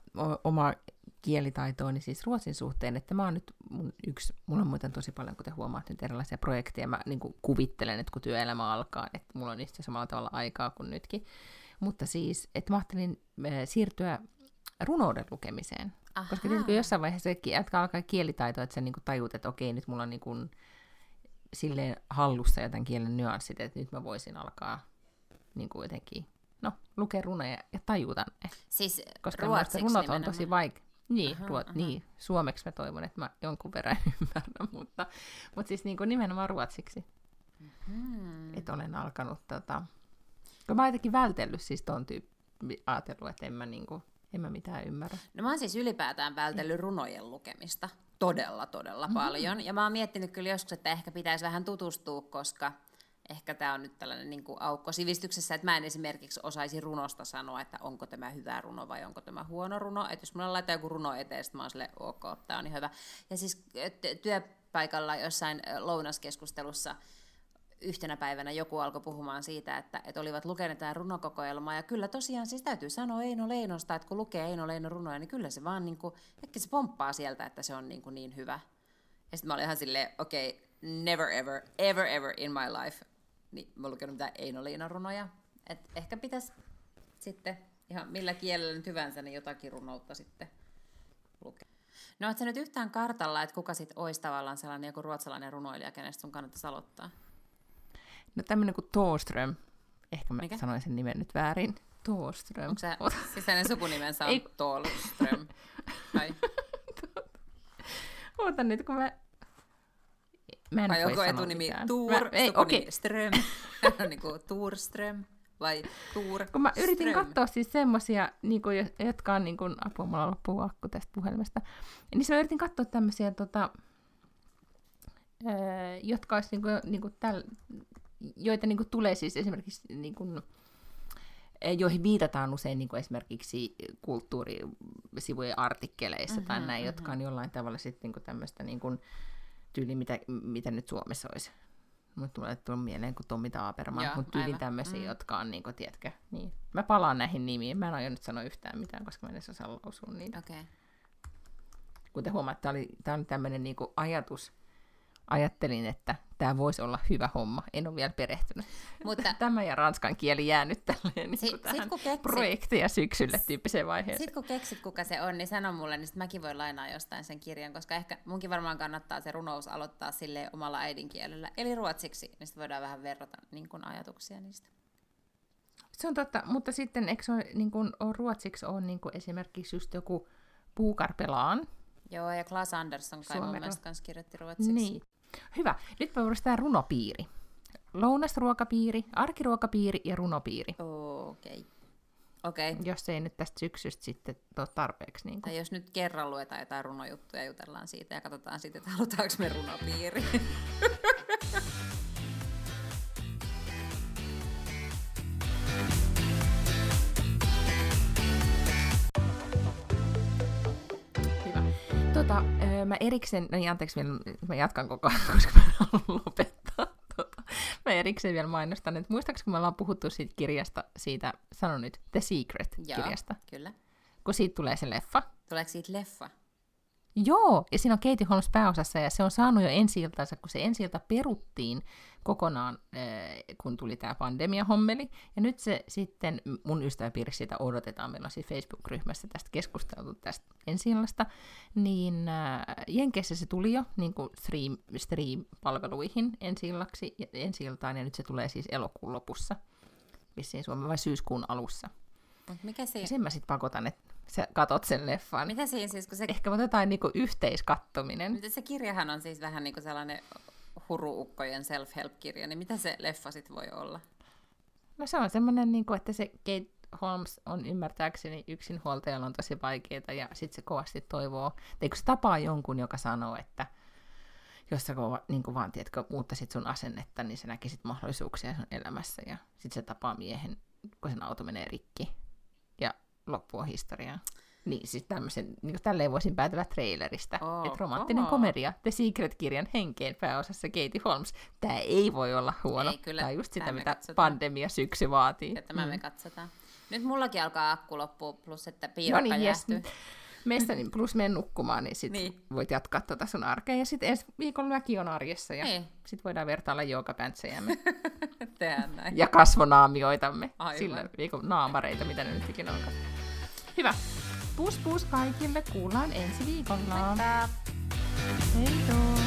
omaa kielitaitoa, niin siis ruotsin suhteen, että mä oon nyt mun yksi, mulla on muuten tosi paljon, kuten huomaat, nyt erilaisia projekteja. Mä niin kuvittelen, että kun työelämä alkaa, että mulla on niistä samalla tavalla aikaa kuin nytkin. Mutta siis, että mä ajattelin äh, siirtyä runouden lukemiseen. Aha. Koska tiedätkö, jossain vaiheessa että alkaa kielitaito, että sä niin tajut, että okei, nyt mulla on niin kuin, silleen hallussa jotain kielen nyanssit, että nyt mä voisin alkaa niin kuin jotenkin, no, lukea runoja ja tajuta ne. Siis Koska runot on tosi vaikea. Niin, Aha, ruot, aha. niin, suomeksi mä toivon, että mä jonkun verran ymmärrän, mutta, mutta siis niin kuin nimenomaan ruotsiksi. Hmm. Että olen alkanut, tota, kun mä oon jotenkin vältellyt siis ton tyyppi, ajatellut, että en mä, niin kuin, En mä mitään ymmärrä. No mä oon siis ylipäätään vältellyt runojen lukemista todella, todella mm-hmm. paljon. Ja mä oon miettinyt kyllä joskus, että ehkä pitäisi vähän tutustua, koska ehkä tämä on nyt tällainen niin kuin aukko sivistyksessä, että mä en esimerkiksi osaisi runosta sanoa, että onko tämä hyvä runo vai onko tämä huono runo. Että jos mulla laittaa joku runo eteen, sitten mä oon silleen, ok, tämä on ihan hyvä. Ja siis työpaikalla jossain lounaskeskustelussa yhtenä päivänä joku alkoi puhumaan siitä, että, että olivat lukeneet tämän runokokoelmaa, ja kyllä tosiaan siis täytyy sanoa Eino Leinosta, että kun lukee Eino Leino runoja, niin kyllä se vaan niin kuin, ehkä se pomppaa sieltä, että se on niin, kuin niin hyvä. Ja sitten mä olin ihan silleen, okei, okay, never ever, ever ever in my life, niin mä oon lukenut mitään Eino Leino runoja. Et ehkä pitäisi sitten ihan millä kielellä nyt hyvänsä, niin jotakin runoutta sitten lukea. No oot sä nyt yhtään kartalla, että kuka sitten olisi tavallaan sellainen joku ruotsalainen runoilija, kenestä sun kannattaisi aloittaa? No tämmöinen kuin Thorström. Ehkä mä Mikä? sanoin sen nimen nyt väärin. Thorström. Onko se sisäinen sukunimensä on Thorström? Vai? Oota nyt, kun mä... Mä en Vai onko etunimi mitään. Tuur, mä, ei, okay. Ström, niin kuin Turström vai Tuur Kun mä yritin katsoa siis semmosia, niin kuin, jotka on, niin kuin, apua, mulla loppuu akku tästä puhelimesta, niin mä yritin katsoa tämmöisiä, tota, jotka olisi niin kuin, niin kuin täl, joita niin kuin tulee siis esimerkiksi, niin kuin, eh, joihin viitataan usein niin kuin esimerkiksi kulttuurisivujen artikkeleissa mm-hmm, tai näin, mm-hmm. jotka on jollain tavalla sitten niin tämmöistä niin kuin, tyyli, mitä, mitä nyt Suomessa olisi. Mutta tulee tulla mieleen kuin Tommi Taaperman, mutta tyyli tämmöisiä, mm. jotka on, niin kuin, tiedätkö, niin. Mä palaan näihin nimiin. Mä en aio nyt sanoa yhtään mitään, koska mä en edes osaa lausua niitä. Okay. Kuten huomaat, tämä oli, tämä oli tämmöinen niin ajatus, ajattelin, että tämä voisi olla hyvä homma. En ole vielä perehtynyt. Mutta, tämä ja ranskan kieli jäänyt tälleen niin sit, tähän sit, keksit, projekteja syksylle tyyppiseen vaiheeseen. Sitten kun keksit, kuka se on, niin sano mulle, niin sitten mäkin voin lainaa jostain sen kirjan, koska ehkä munkin varmaan kannattaa se runous aloittaa sille omalla äidinkielellä, eli ruotsiksi, niin sitten voidaan vähän verrata niin kun ajatuksia niistä. Se on totta, mutta sitten eikö se ole, niin kun, on ruotsiksi on niin esimerkiksi just joku Puukarpelaan, Joo, ja Klaas Andersson kai mun mielestä kanssa kirjoitti ruotsiksi. Niin, Hyvä. Nyt me tämä runopiiri. Lounasruokapiiri, arkiruokapiiri ja runopiiri. Okei. Okay. Okay. Jos ei nyt tästä syksystä sitten ole tarpeeksi. Niin Tai jos nyt kerran luetaan jotain runojuttuja ja jutellaan siitä ja katsotaan sitten, että halutaanko me runopiiri. Tota, mä erikseen, no niin anteeksi vielä, mä jatkan koko ajan, koska mä haluan lopettaa. Tota, mä erikseen vielä mainostan, että muistaakseni kun me ollaan puhuttu siitä kirjasta, siitä, sano nyt, The Secret-kirjasta. Joo, kyllä. Kun siitä tulee se leffa. Tuleeko siitä leffa? Joo, ja siinä on Katie Holmes pääosassa, ja se on saanut jo ensi kun se ensi peruttiin kokonaan, eh, kun tuli tämä pandemia-hommeli. Ja nyt se sitten, mun ystäväpiirissä sitä odotetaan, meillä on siis Facebook-ryhmässä tästä keskusteltu tästä ensi niin äh, Jenkeissä se tuli jo niin kuin stream, stream-palveluihin ensi ensi ja nyt se tulee siis elokuun lopussa, vissiin Suomen vai syyskuun alussa. Mut mikä se... Ja sen mä sitten pakotan, että sä katot sen leffan. Mitä siinä siis, kun se... Ehkä otetaan niinku yhteiskattominen. Se kirjahan on siis vähän niinku sellainen huruukkojen self-help-kirja, niin mitä se leffa sitten voi olla? No se on semmoinen, niinku, että se Kate Holmes on ymmärtääkseni yksinhuoltajalla on tosi vaikeaa ja sitten se kovasti toivoo, tai kun se tapaa jonkun, joka sanoo, että jos sä niin kuin vaan, tiedätkö, muuttaisit sun asennetta, niin sä näkisit mahdollisuuksia sun elämässä ja sitten se tapaa miehen, kun sen auto menee rikki ja loppua historiaa. Niin, siis tämmöisen, niin kuin tälleen voisin päätellä trailerista. Oh, että romanttinen oh. komedia, The Secret-kirjan henkeen pääosassa Katie Holmes. Tämä ei voi olla huono. Ei, kyllä. Tämä on just sitä, mitä katsotaan. pandemia syksy vaatii. Ja tämä mm. me katsotaan. Nyt mullakin alkaa akku loppua, plus että piirakka no niin, jäähtyy. Yes. Meistä niin plus menen nukkumaan, niin sit niin. voit jatkaa tuota sun arkea. Ja sitten ensi viikolla mäkin on arjessa ja niin. sitten voidaan vertailla joogapäntsejämme. Tehdään näin. Ja kasvonaamioitamme. Aivan. Sillä viikon naamareita, mitä ne nyt ikinä onkaan. Hyvä. Pus pus kaikille, kuullaan ensi viikolla. Moikka! Heito!